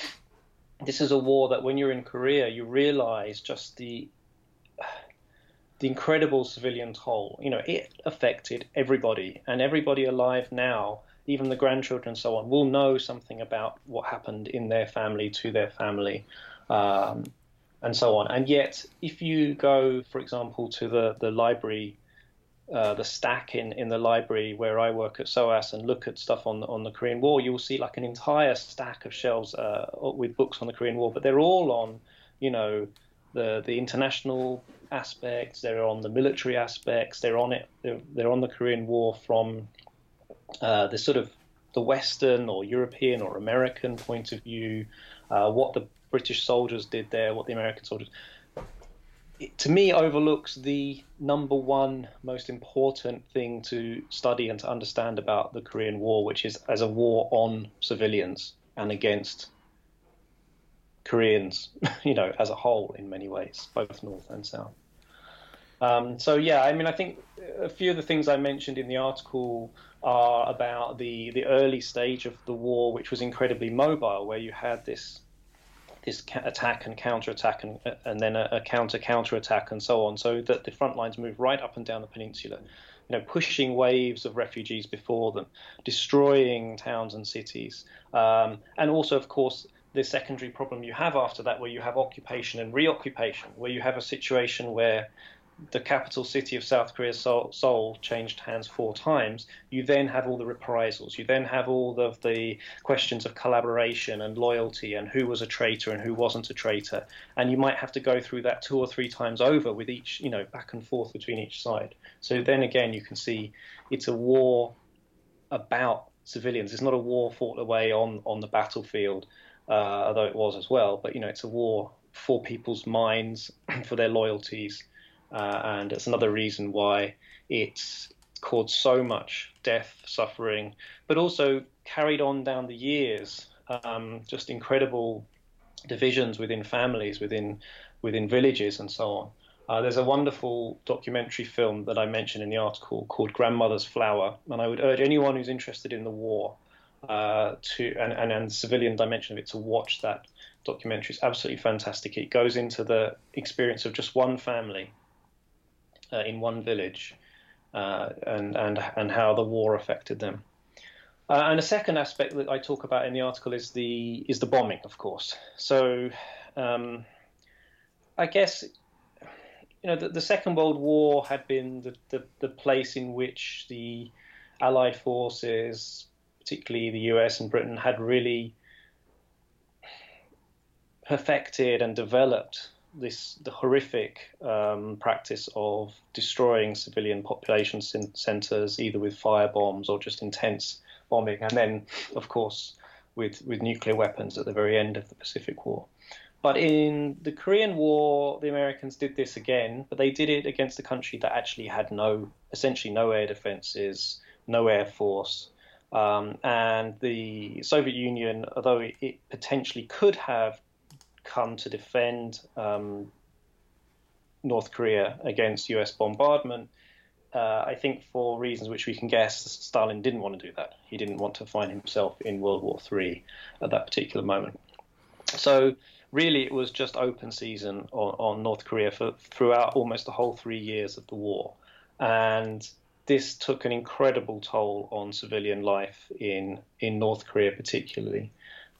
this is a war that when you're in Korea, you realize just the the incredible civilian toll. You know, it affected everybody, and everybody alive now, even the grandchildren and so on, will know something about what happened in their family to their family. Um, and so on. And yet, if you go, for example, to the the library, uh, the stack in, in the library where I work at SOAS and look at stuff on on the Korean War, you will see like an entire stack of shelves uh, with books on the Korean War, but they're all on, you know, the the international aspects. They're on the military aspects. They're on it. They're, they're on the Korean War from uh, the sort of the Western or European or American point of view, uh, what the British soldiers did there, what the American soldiers. It, to me, overlooks the number one most important thing to study and to understand about the Korean War, which is as a war on civilians and against Koreans, you know, as a whole in many ways, both North and South. Um, so yeah, I mean, I think a few of the things I mentioned in the article are about the the early stage of the war, which was incredibly mobile, where you had this this attack and counter attack and, and then a, a counter counter attack and so on, so that the front lines move right up and down the peninsula, you know, pushing waves of refugees before them, destroying towns and cities, um, and also, of course, the secondary problem you have after that, where you have occupation and reoccupation, where you have a situation where the capital city of South Korea, Seoul, changed hands four times, you then have all the reprisals. You then have all of the questions of collaboration and loyalty and who was a traitor and who wasn't a traitor. And you might have to go through that two or three times over with each, you know, back and forth between each side. So then again, you can see it's a war about civilians. It's not a war fought away on, on the battlefield, uh, although it was as well. But, you know, it's a war for people's minds, for their loyalties uh, and it's another reason why it's caused so much death, suffering, but also carried on down the years, um, just incredible divisions within families, within within villages, and so on. Uh, there's a wonderful documentary film that I mentioned in the article called Grandmother's Flower, and I would urge anyone who's interested in the war uh, to and, and, and the civilian dimension of it to watch that documentary. It's absolutely fantastic. It goes into the experience of just one family uh, in one village uh, and and and how the war affected them. Uh, and a second aspect that I talk about in the article is the is the bombing, of course. So, um, I guess you know the, the, Second World War had been the, the, the place in which the Allied forces, particularly the US and Britain, had really perfected and developed this the horrific um, practice of destroying civilian population centers either with fire bombs or just intense bombing, and then, of course, with with nuclear weapons at the very end of the Pacific War. But in the Korean War, the Americans did this again, but they did it against a country that actually had no, essentially no air defenses, no air force. Um, and the Soviet Union, although it, it, potentially could have come to defend um, North Korea against US bombardment, uh, I think for reasons which we can guess, Stalin didn't want to do that. He didn't want to find himself in World War III at that particular moment. So really, it was just open season on, on North Korea for, throughout almost the whole three years of the war, and this took an incredible toll on civilian life in in North Korea, particularly.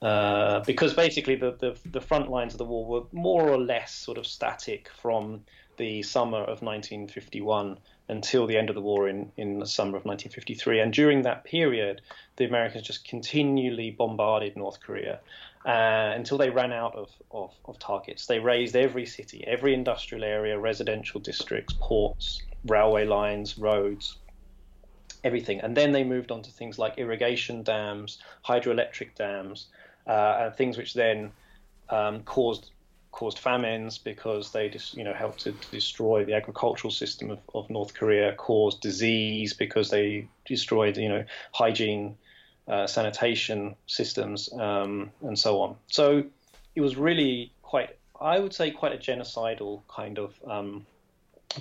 Uh, because basically the, the, the front lines of the war were more or less sort of static from the summer of 1951 until the end of the war in, in the summer of 1953. And during that period, the Americans just continually bombarded North Korea uh, until they ran out of, of, of, targets. They razed every city, every industrial area, residential districts, ports, railway lines, roads, everything. And then they moved on to things like irrigation dams, hydroelectric dams, and things which then um, caused caused famines because they just you know helped to destroy the agricultural system of, of North Korea, caused disease because they destroyed you know hygiene, uh, sanitation systems, um, and so on. So it was really quite, I would say, quite a genocidal kind of um,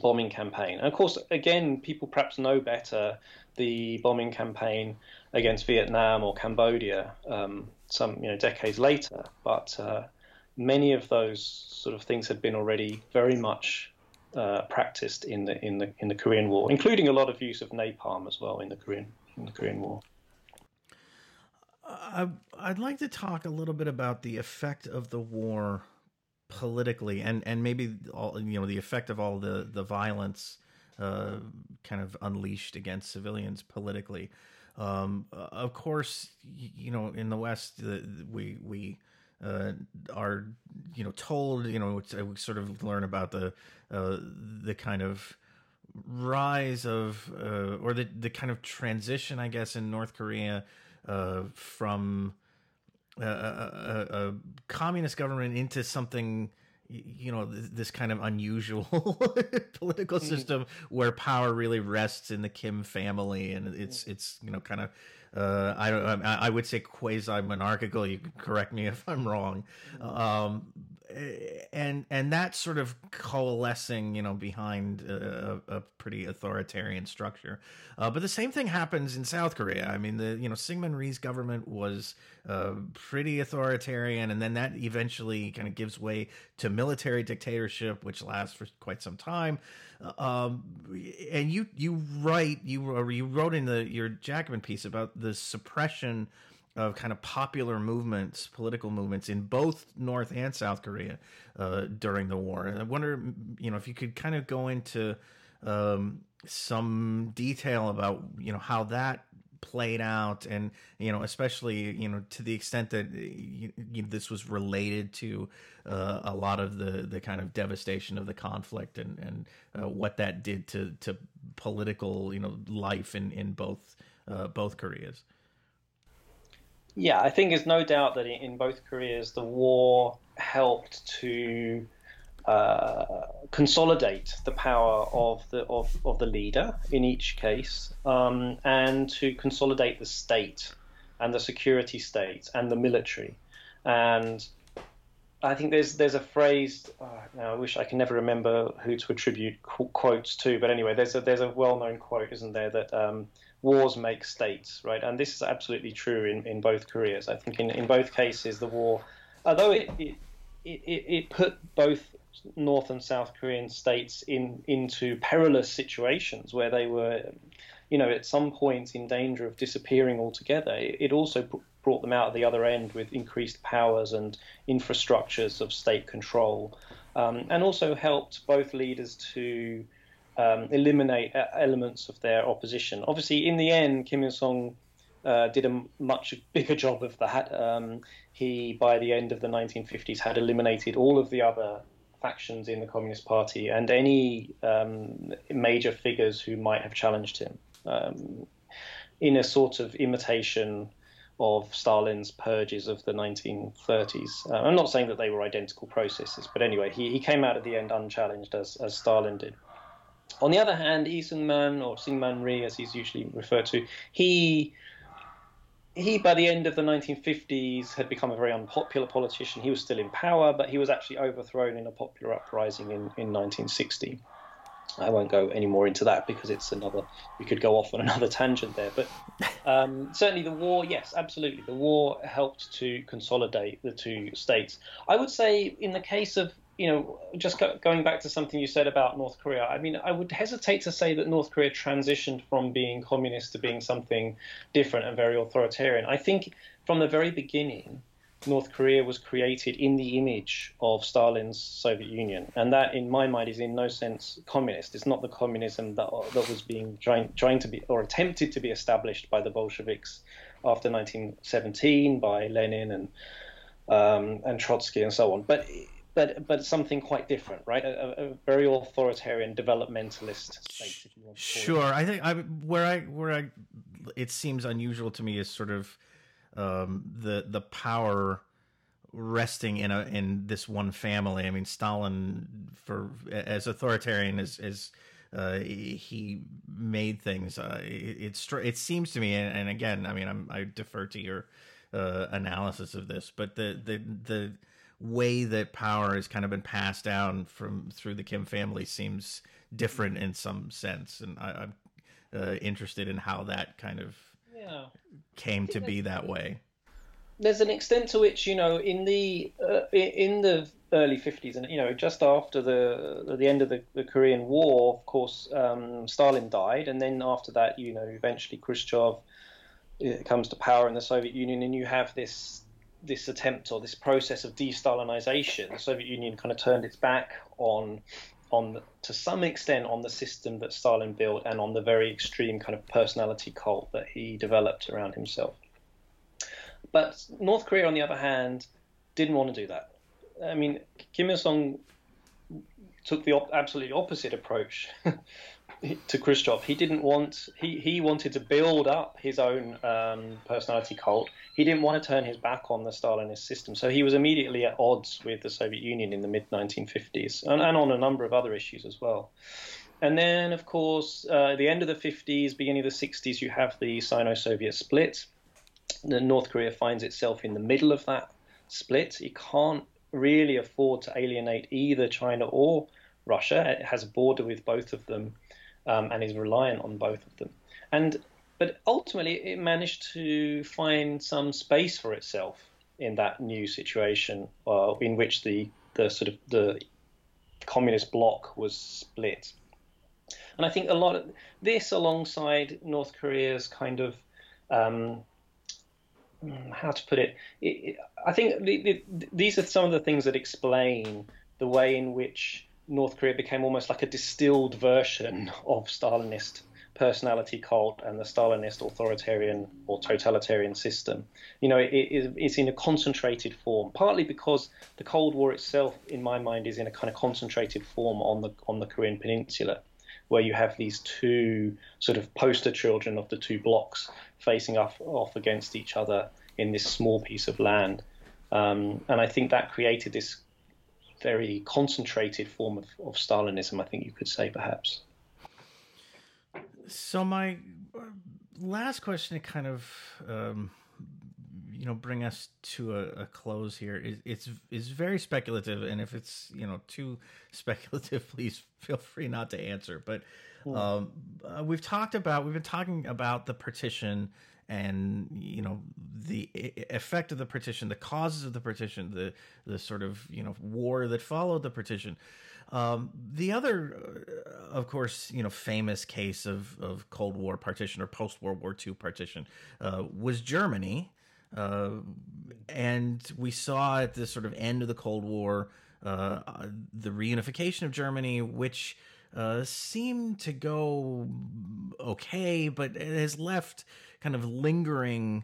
bombing campaign. And of course, again, people perhaps know better the bombing campaign against Vietnam or Cambodia um, some you know decades later, but uh, many of those sort of things had been already very much uh, practiced in the in the in the Korean War, including a lot of use of napalm as well in the Korean in the Korean War. I'd like to talk a little bit about the effect of the war politically, and and maybe all you know the effect of all the the violence uh, kind of unleashed against civilians politically. Um, of course, you know in the West, we we uh, are you know told you know we sort of learn about the uh, the kind of rise of uh, or the the kind of transition I guess in North Korea uh, from a, a, a, communist government into something you know this kind of unusual political mm-hmm. system where power really rests in the Kim family and it's it's you know kind of uh, I don't. I would say quasi monarchical. You can correct me if I'm wrong. Um, and and that sort of coalescing, you know, behind a, a pretty authoritarian structure. Uh, but the same thing happens in South Korea. I mean, the you know Syngman Rhee's government was uh, pretty authoritarian, and then that eventually kind of gives way to military dictatorship, which lasts for quite some time. Um, and you you write you you wrote in the your Jacobin piece about the suppression of kind of popular movements, political movements in both North and South Korea uh, during the war. And I wonder, you know, if you could kind of go into um, some detail about you know how that played out and you know especially you know to the extent that you, you, this was related to uh, a lot of the the kind of devastation of the conflict and and uh, what that did to to political you know life in in both uh, both Koreas. Yeah, I think there's no doubt that in both Koreas, the war helped to uh, consolidate the power of the of, of the leader in each case, um, and to consolidate the state and the security state and the military. And I think there's there's a phrase. Oh, now I wish I can never remember who to attribute qu- quotes to, but anyway, there's a there's a well-known quote, isn't there, that um, wars make states, right? And this is absolutely true in, in both Koreas. I think in, in both cases, the war, although it it, it, it put both North and South Korean states in into perilous situations where they were, you know, at some point in danger of disappearing altogether. It also brought them out at the other end with increased powers and infrastructures of state control, um, and also helped both leaders to um, eliminate elements of their opposition. Obviously, in the end, Kim Il Sung uh, did a much bigger job of that. Um, he, by the end of the 1950s, had eliminated all of the other factions in the Communist Party and any um, major figures who might have challenged him um, in a sort of imitation of Stalin's purges of the 1930s. Uh, I'm not saying that they were identical processes, but anyway, he, he came out at the end unchallenged as, as Stalin did. On the other hand, Lee Seung-man, or Syngman Rhee as he's usually referred to, he he, by the end of the 1950s, had become a very unpopular politician. He was still in power, but he was actually overthrown in a popular uprising in, in 1960. I won't go any more into that because it's another. We could go off on another tangent there, but um, certainly the war. Yes, absolutely, the war helped to consolidate the two states. I would say, in the case of you know, just going back to something you said about North Korea, I mean, I would hesitate to say that North Korea transitioned from being communist to being something different and very authoritarian. I think from the very beginning, North Korea was created in the image of Stalin's Soviet Union, and that, in my mind, is in no sense communist. It's not the communism that that was being trying trying to be or attempted to be established by the Bolsheviks after 1917 by Lenin and um, and Trotsky and so on. But but but something quite different, right? A, a very authoritarian developmentalist state, Sure, I think I where I where I it seems unusual to me is sort of um, the the power resting in a in this one family. I mean, Stalin, for as authoritarian as as uh, he made things, uh, it, it, it seems to me, and, and again, I mean, I'm, I defer to your uh, analysis of this, but the the the way that power has kind of been passed down from through the Kim family seems different in some sense, and I, am uh, interested in how that kind of yeah. came to be that way. There's an extent to which you know in the uh, in the early 50s and you know just after the the end of the, the Korean War, of course, um, Stalin died, and then after that, you know, eventually Khrushchev uh, comes to power in the Soviet Union, and you have this this attempt or this process of de-Stalinization, the Soviet Union kind of turned its back on on to some extent on the system that Stalin built and on the very extreme kind of personality cult that he developed around himself. But North Korea, on the other hand, didn't want to do that. I mean, Kim Il Sung took the op- absolutely opposite approach to Khrushchev. He didn't want he he wanted to build up his own um, personality cult. He didn't want to turn his back on the Stalinist system. So he was immediately at odds with the Soviet Union in the mid 1950s and, and on a number of other issues as well. And then, of course, uh, at the end of the 50s, beginning of the 60s, you have the Sino-Soviet split. The North Korea finds itself in the middle of that split. It can't really afford to alienate either China or Russia. It has a border with both of them um, and is reliant on both of them. And but ultimately, it managed to find some space for itself in that new situation, uh, in which the the sort of the communist bloc was split. And I think a lot of this, alongside North Korea's kind of um, how to put it, it, it I think the, the, these are some of the things that explain the way in which North Korea became almost like a distilled version of Stalinist personality cult and the Stalinist authoritarian or totalitarian system. You know, it, it, it's in a concentrated form, partly because the Cold War itself, in my mind, is in a kind of concentrated form on the on the Korean Peninsula, where you have these two sort of poster children of the two blocs facing off, off against each other in this small piece of land. Um, and I think that created this very concentrated form of, of Stalinism, I think you could say, perhaps. So, my last question, to kind of um, you know bring us to a, a close here is it's it's very speculative, and if it's you know too speculative, please feel free not to answer. But um, uh, we've talked about we've been talking about the partition and you know the effect of the partition, the causes of the partition, the the sort of you know war that followed the partition. Um, the other, uh, of course, you know, famous case of of Cold War partition or post World War II partition uh, was Germany, uh, and we saw at the sort of end of the Cold War uh, the reunification of Germany, which uh, seemed to go okay, but it has left kind of lingering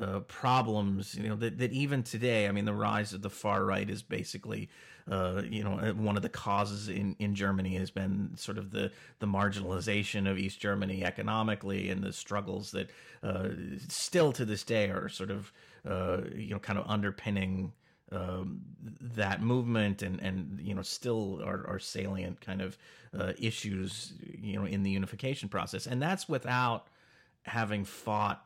uh, problems, you know, that, that even today, I mean, the rise of the far right is basically, uh, you know, uh, one of the causes in, in Germany has been sort of the, the marginalization of East Germany economically and the struggles that uh, still to this day are sort of, uh, you know, kind of underpinning um, that movement and and you know still are, are salient kind of uh, issues you know in the unification process. And that's without having fought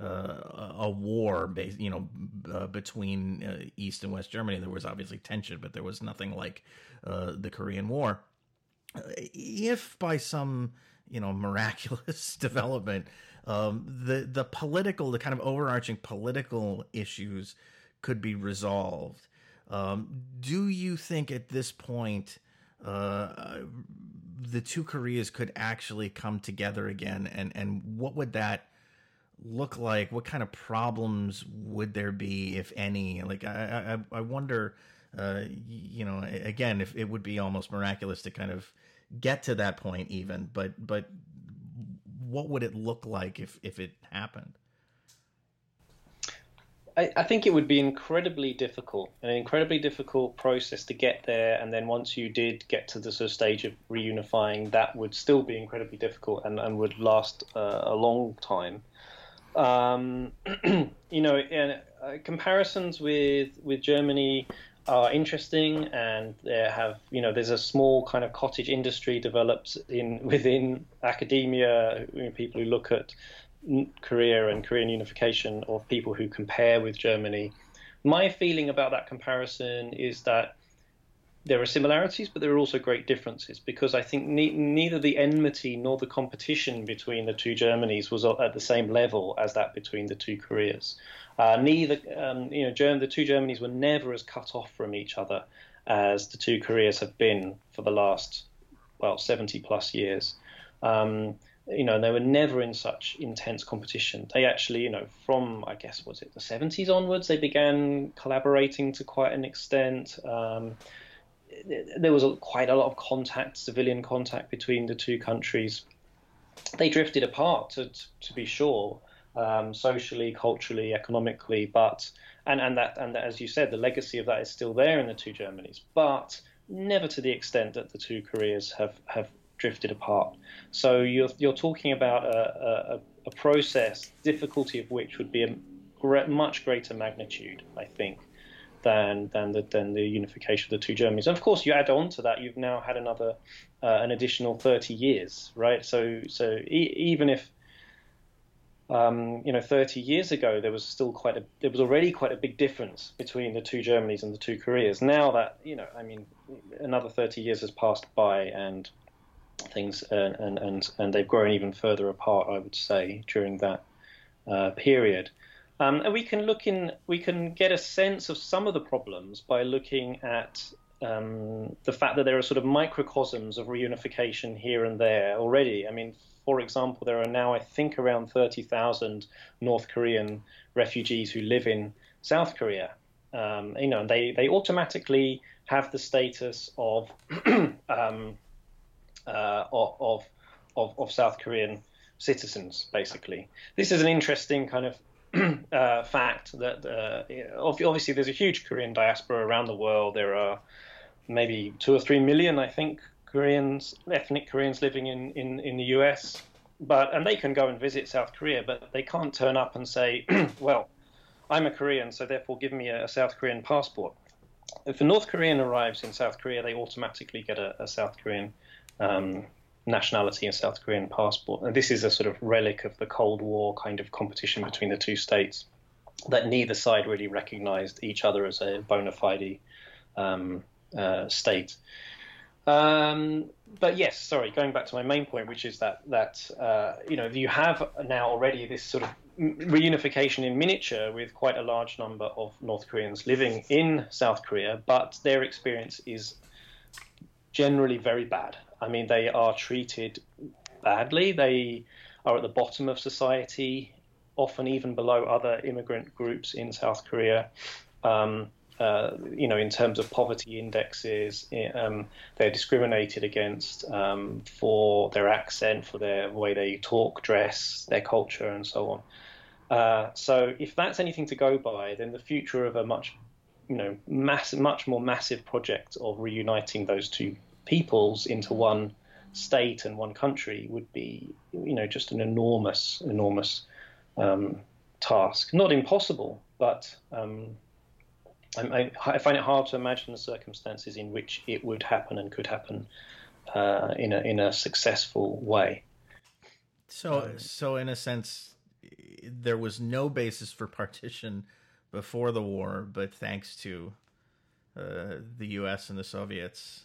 uh, a war you know uh, between uh, east and west germany there was obviously tension but there was nothing like uh, the korean war uh, if by some you know miraculous development um, the the political the kind of overarching political issues could be resolved. Um, do you think at this point uh, the two Koreas could actually come together again? And, and what would that look like? What kind of problems would there be, if any? Like, I, I, I wonder, uh, you know, again, if it would be almost miraculous to kind of get to that point, even, but, but what would it look like if, if it happened? I, I, think it would be incredibly difficult, an incredibly difficult process to get there. And then once you did get to the sort of stage of reunifying, that would still be incredibly difficult and, and would last uh, a long time. Um, you know, and, uh, comparisons with with Germany are interesting, and there have you know there's a small kind of cottage industry developed in within academia. You know, people who look at Korea and Korean unification of people who compare with Germany. My feeling about that comparison is that there are similarities, but there are also great differences because I think ne- neither the enmity nor the competition between the two Germanys was at the same level as that between the two Koreas. Uh, neither, um, you know, Germ- the two Germanys were never as cut off from each other as the two Koreas have been for the last, well, 70 plus years. Um, you know, they were never in such intense competition. They actually, you know, from I guess was it the 70s onwards, they began collaborating to quite an extent. Um, there was a, quite a lot of contact, civilian contact between the two countries. They drifted apart, to, to be sure, um, socially, culturally, economically, but and and that and that, as you said, the legacy of that is still there in the two Germanys, but never to the extent that the two Koreas have have drifted apart. So you're you're talking about a, a, a process, difficulty of which would be a much greater magnitude, I think, than than the than the unification of the two Germanys. And of course, you add on to that, you've now had another uh, an additional 30 years, right? So so e- even if um, you know, 30 years ago, there was still quite a, there was already quite a big difference between the two Germanys and the two Koreas. Now that, you know, I mean, another 30 years has passed by and things, and and and they've grown even further apart. I would say during that uh, period. Um, and we can look in, we can get a sense of some of the problems by looking at um, the fact that there are sort of microcosms of reunification here and there already. I mean, for example, there are now, I think, around 30,000 North Korean refugees who live in South Korea. Um, you know, they, they automatically have the status of um, uh, of, of, of South Korean citizens, basically. This is an interesting kind of uh, fact that uh, obviously there's a huge Korean diaspora around the world. There are maybe two or three million, I think, Koreans, ethnic Koreans living in, in, in the US. But and they can go and visit South Korea, but they can't turn up and say, "Well, I'm a Korean, so therefore give me a, South Korean passport." If a North Korean arrives in South Korea, they automatically get a, a South Korean um, nationality and South Korean passport. And this is a sort of relic of the Cold War kind of competition between the two states. that neither side really recognized each other as a bona fide um, uh, state. Um, but yes, sorry, going back to my main point, which is that that uh, you know you have now already this sort of reunification in miniature with quite a large number of North Koreans living in South Korea, but their experience is generally very bad. I mean, they are treated badly. They are at the bottom of society, often even below other immigrant groups in South Korea. Um, uh, you know, in terms of poverty indexes, um, they're discriminated against um, for their accent, for their way they talk, dress, their culture, and so on. Uh, so, if that's anything to go by, then the future of a much, you know, mass, much more massive project of reuniting those two peoples into one state and one country would be, you know, just an enormous, enormous um, task. Not impossible, but um, I, I, find it hard to imagine the circumstances in which it would happen and could happen uh, in a in a successful way. So, so in a sense, there was no basis for partition before the war, but thanks to uh, the U.S. and the Soviets,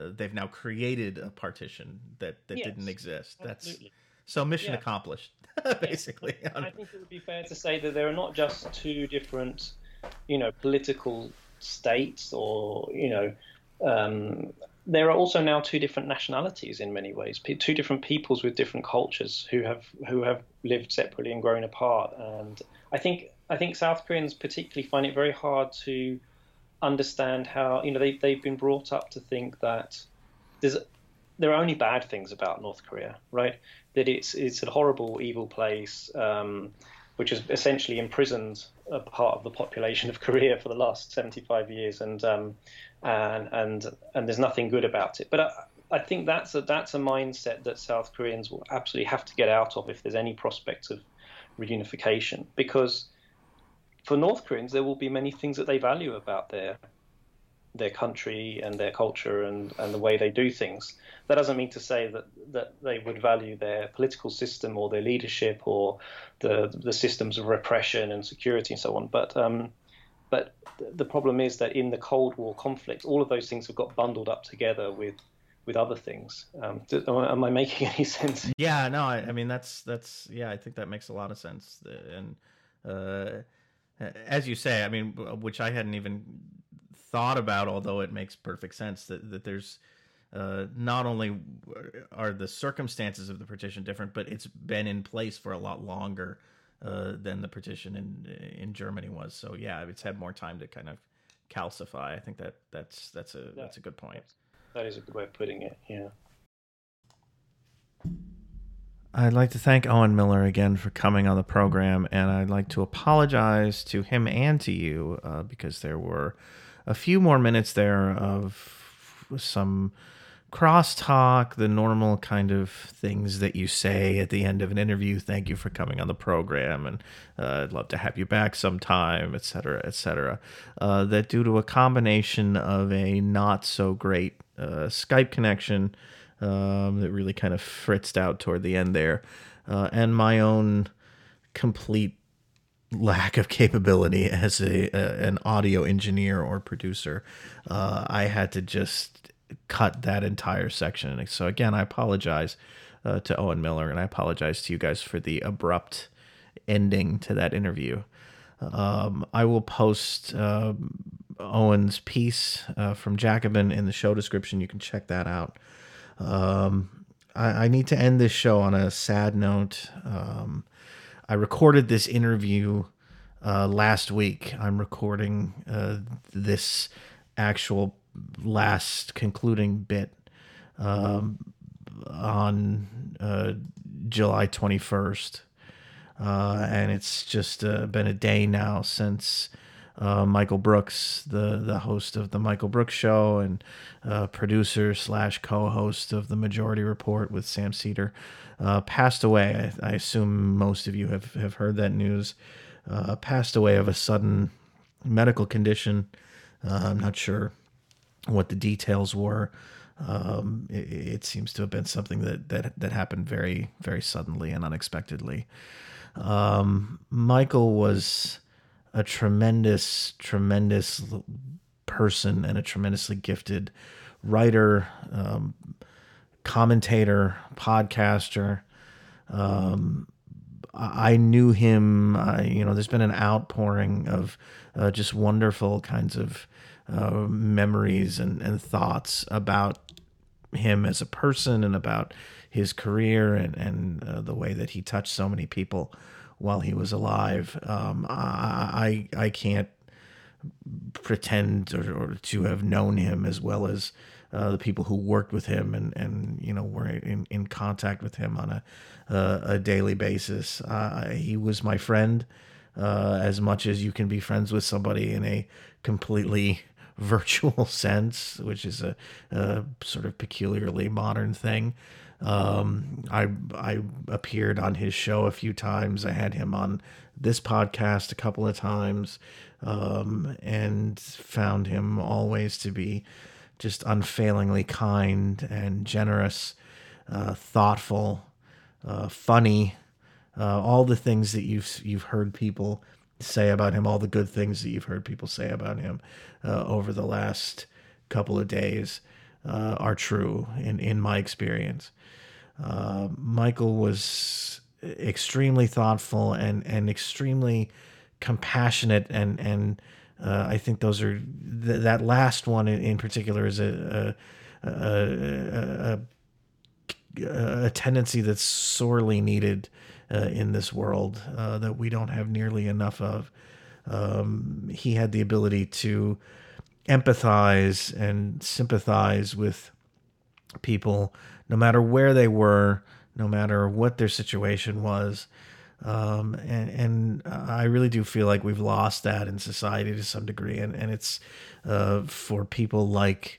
uh, they've now created a partition that that yes, didn't exist. Absolutely. That's so mission yeah. accomplished, basically. I think it would be fair to say that there are not just two different you know, political states or, you know, um, there are also now two different nationalities in many ways, two different peoples with different cultures who have who have lived separately and grown apart. And I think I think South Koreans particularly find it very hard to understand how you know they they've been brought up to think that there's there are only bad things about North Korea, right? That it's it's a horrible, evil place. Um, which has essentially imprisoned a part of the population of Korea for the last 75 years, and um, and and and there's nothing good about it. But I, I think that's a that's a mindset that South Koreans will absolutely have to get out of if there's any prospect of reunification, because for North Koreans there will be many things that they value about their their country and their culture and, and the way they do things. That doesn't mean to say that, that they would value their political system or their leadership or the the systems of repression and security and so on. But um, but the problem is that in the Cold War conflict, all of those things have got bundled up together with with other things. Um, am I making any sense? Yeah, no, I, I, mean that's that's yeah, I think that makes a lot of sense. And uh, as you say, I mean, which I hadn't even thought about, although it makes perfect sense that, that there's uh, not only are the circumstances of the partition different, but it's been in place for a lot longer uh, than the partition in in Germany was. So yeah, it's had more time to kind of calcify. I think that that's that's a yeah, that's a good point. That is a good way of putting it. Yeah. I'd like to thank Owen Miller again for coming on the program, and I'd like to apologize to him and to you uh, because there were a few more minutes there of some crosstalk, the normal kind of things that you say at the end of an interview. Thank you for coming on the program, and uh, I'd love to have you back sometime, etc., etc. Uh, that due to a combination of a not so great uh, Skype connection um, that really kind of fritzed out toward the end there, uh, and my own complete lack of capability as a, a an audio engineer or producer, uh, I had to just cut that entire section. So again, I apologize uh, to Owen Miller, and I apologize to you guys for the abrupt ending to that interview. Um, I will post uh, Owen's piece uh, from Jacobin in the show description. You can check that out. Um, I, I, need to end this show on a sad note. Um, I recorded this interview uh, last week. I'm recording uh, this actual last concluding bit um, on uh, July 21st. Uh, and it's just uh, been a day now since uh, Michael Brooks, the the host of the Michael Brooks Show and uh, producer slash co-host of the Majority Report with Sam Seder, uh, passed away. I, I, assume most of you have have heard that news. Uh, passed away of a sudden medical condition. Uh, I'm not sure what the details were. Um, it, it, seems to have been something that that that happened very very suddenly and unexpectedly. Um, Michael was a tremendous, tremendous person and a tremendously gifted writer, um, commentator, podcaster. Um, I knew him. Uh, you know, there's been an outpouring of uh, just wonderful kinds of uh, memories and, and thoughts about him as a person and about his career and, and uh, the way that he touched so many people while he was alive. Um, I, I, can't pretend or, or, to have known him as well as uh, the people who worked with him and, and you know were in, in contact with him on a uh, a daily basis. Uh, he was my friend uh, as much as you can be friends with somebody in a completely virtual sense, which is a, a sort of peculiarly modern thing. Um, I I appeared on his show a few times. I had him on this podcast a couple of times, um, and found him always to be just unfailingly kind and generous, uh, thoughtful, uh, funny, uh, all the things that you've you've heard people say about him, all the good things that you've heard people say about him uh, over the last couple of days uh, are true in in my experience. Uh, Michael was extremely thoughtful and and extremely compassionate and and uh, I think those are th- that last one in, in particular is a a, a, a, a tendency that's sorely needed uh, in this world uh, that we don't have nearly enough of. Um, he had the ability to empathize and sympathize with people no matter where they were, no matter what their situation was. Um, and, and I really do feel like we've lost that in society to some degree. And, and it's uh, for people like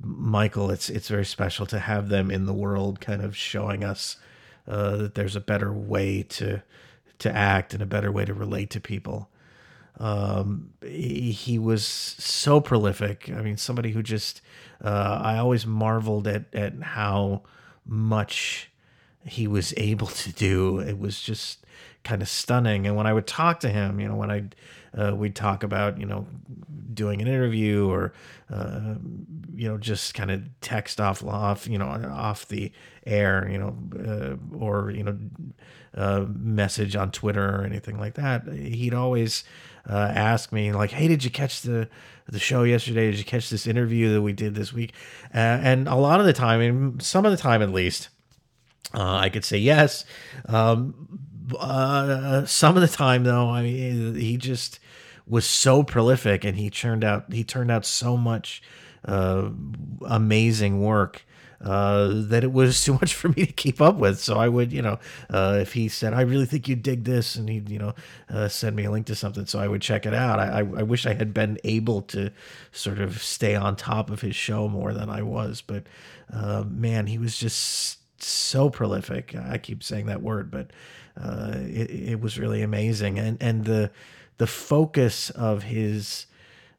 Michael, it's, it's very special to have them in the world kind of showing us uh, that there's a better way to, to act and a better way to relate to people. Um, he, he, was so prolific. I mean, somebody who just, uh, I always marveled at, at how much he was able to do. It was just kind of stunning. And when I would talk to him, you know, when I uh, we'd talk about you know doing an interview or uh, you know just kind of text off off you know off the air, you know, uh, or you know uh, message on Twitter or anything like that, he'd always uh, ask me like, "Hey, did you catch the the show yesterday? Did you catch this interview that we did this week?" Uh, and a lot of the time, and some of the time at least, uh, I could say yes. Um, uh, some of the time, though, I mean, he just was so prolific, and he turned out he turned out so much uh, amazing work uh, that it was too much for me to keep up with. So I would, you know, uh, if he said, I really think you dig this, and he'd, you know, uh, send me a link to something, so I would check it out. I, I, I, wish I had been able to sort of stay on top of his show more than I was, but uh, man, he was just so prolific. I keep saying that word, but uh, it, it was really amazing, and and the the focus of his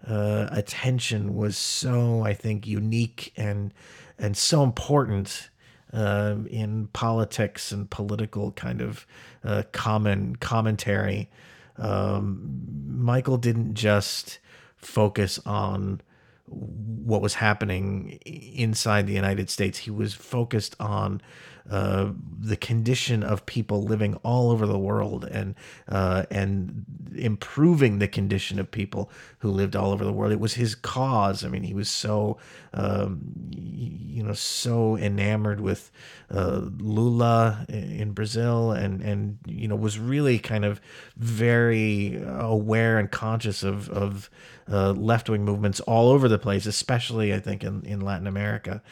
attention was so, I think, unique and and so important uh, in politics and political kind of uh, common commentary. Um, Michael didn't just focus on what was happening inside the United States. He was focused on uh, the condition of people living all over the world and uh, and improving the condition of people who lived all over the world. It was his cause. I mean, he was so um, you know so enamored with uh, Lula in Brazil and and you know was really kind of very aware and conscious of of uh, left wing movements all over the place, especially I think in in Latin America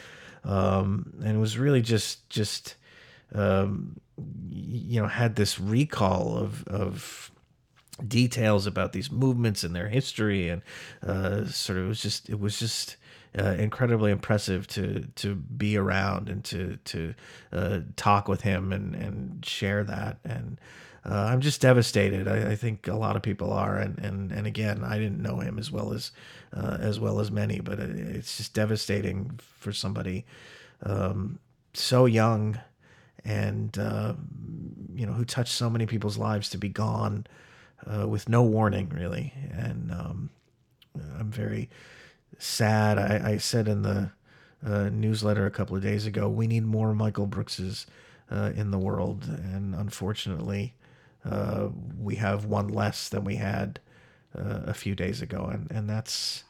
um, and was really just just um, you know had this recall of of details about these movements and their history and uh, sort of it was just it was just uh, incredibly impressive to to be around and to to uh, talk with him and and share that and uh, I'm just devastated. I, I, think a lot of people are, and, and and again, I didn't know him as well as uh, as well as many, but it's just devastating for somebody um, so young and uh, you know who touched so many people's lives to be gone uh, with no warning, really. And um, I'm very sad. I, I said in the uh, newsletter a couple of days ago, we need more Michael Brookses uh, in the world, and unfortunately, uh, we have one less than we had uh, a few days ago, and and that's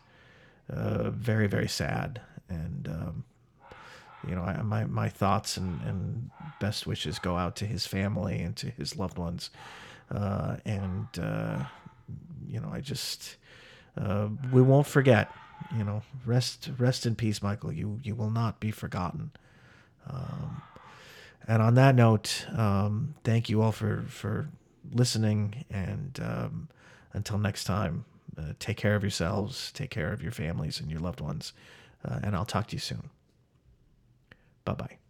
uh, very very sad. And um, you know, I, my my thoughts and, and best wishes go out to his family and to his loved ones, uh, and you know, I just we won't forget you know, rest rest in peace, Michael. You you will not be forgotten. Um, and on that note, um, thank you all for for listening. And um, until next time, uh, take care of yourselves, take care of your families and your loved ones. Uh, and I'll talk to you soon. Bye bye.